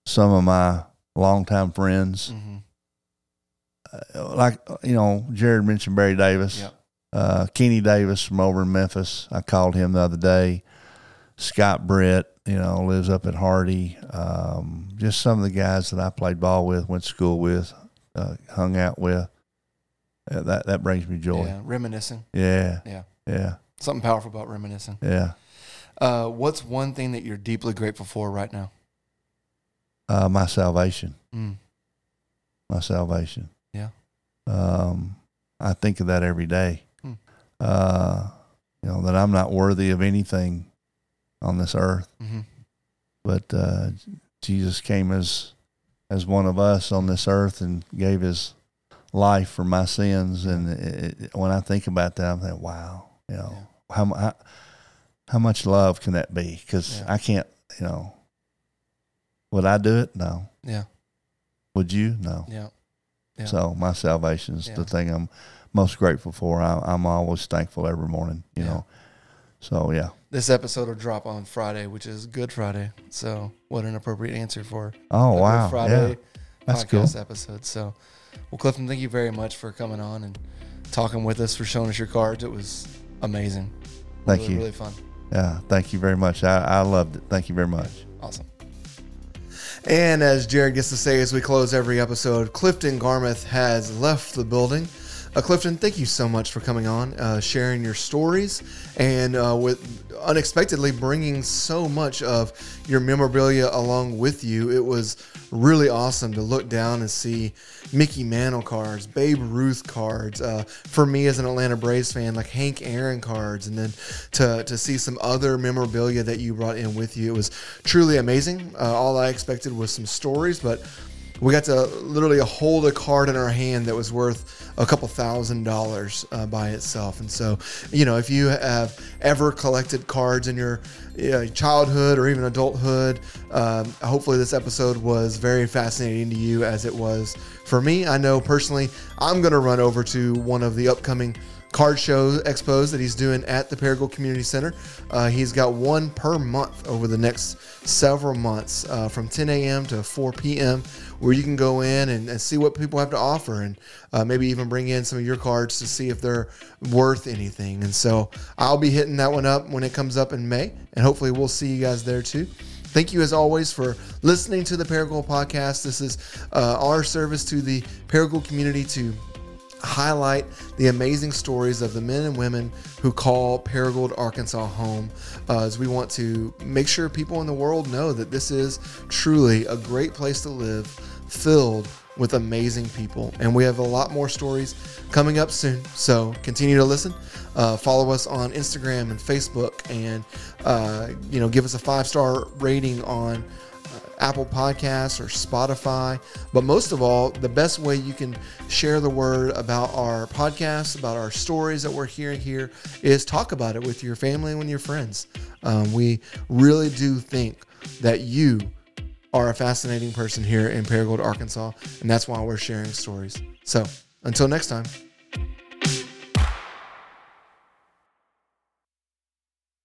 some of my longtime friends, Mm-hmm. uh, like you know, Jared mentioned Barry Davis, Yep. uh, Kenny Davis from over in Memphis. I called him the other day. Scott Brett, you know, lives up at Hardy. Um, just some of the guys that I played ball with, went to school with, uh, hung out with. Uh, that that brings me joy. Yeah. Reminiscing. Yeah, Yeah. yeah, Something powerful about reminiscing. yeah. Uh, what's one thing that you're deeply grateful for right now? Uh, my salvation. Mm. my salvation. Yeah. Um, I think of that every day. Hmm. Uh, you know that I'm not worthy of anything on this earth, hmm but uh, Jesus came as as one of us on this earth and gave His life for my sins. And it, it, when I think about that, I'm like, wow, you know, how, how how much love can that be? Because Yeah. I can't, you know. Would I do it? No. Yeah. Would you? No. Yeah. Yeah. So my salvation is Yeah. the thing I'm most grateful for. I, I'm always thankful every morning. You Yeah. know. So yeah. This episode will drop on Friday, which is Good Friday. So, what an appropriate answer for Oh a Good wow. Friday Yeah. That's podcast episode. So, well, Clifton, thank you very much for coming on and talking with us, for showing us your cards. It was amazing. Thank really, you. Really fun. Yeah. Thank you very much. I, I loved it. Thank you very much. Awesome. And as Jared gets to say as we close every episode, Clifton Garmrath has left the building. Uh, Clifton, thank you so much for coming on, uh, sharing your stories, and uh, with unexpectedly bringing so much of your memorabilia along with you. It was really awesome to look down and see Mickey Mantle cards, Babe Ruth cards. Uh, for me as an Atlanta Braves fan, like Hank Aaron cards, and then to to see some other memorabilia that you brought in with you. It was truly amazing. Uh, all I expected was some stories, but we got to literally hold a card in our hand that was worth a couple thousand dollars uh, by itself. And so, you know, if you have ever collected cards in your uh, childhood or even adulthood, um, hopefully this episode was very fascinating to you as it was for me. I know personally, I'm going to run over to one of the upcoming card show expos that he's doing at the Paragould Community Center. Uh, he's got one per month over the next several months uh, from 10 a.m. to 4 p.m. where you can go in and, and see what people have to offer and uh, maybe even bring in some of your cards to see if they're worth anything. And so I'll be hitting that one up when it comes up in May, and hopefully we'll see you guys there too. Thank you as always for listening to the Paragould podcast. This is uh, our service to the Paragould community to highlight the amazing stories of the men and women who call Paragould, Arkansas home, uh, as we want to make sure people in the world know that this is truly a great place to live, filled with amazing people. And we have a lot more stories coming up soon. So continue to listen. Uh, follow us on Instagram and Facebook, and uh, you know, give us a five star rating on Apple Podcasts or Spotify. But most of all, the best way you can share the word about our podcast, about our stories that we're hearing here, is talk about it with your family and with your friends. Um, we really do think that you are a fascinating person here in Paragould, Arkansas, and that's why we're sharing stories. So until next time.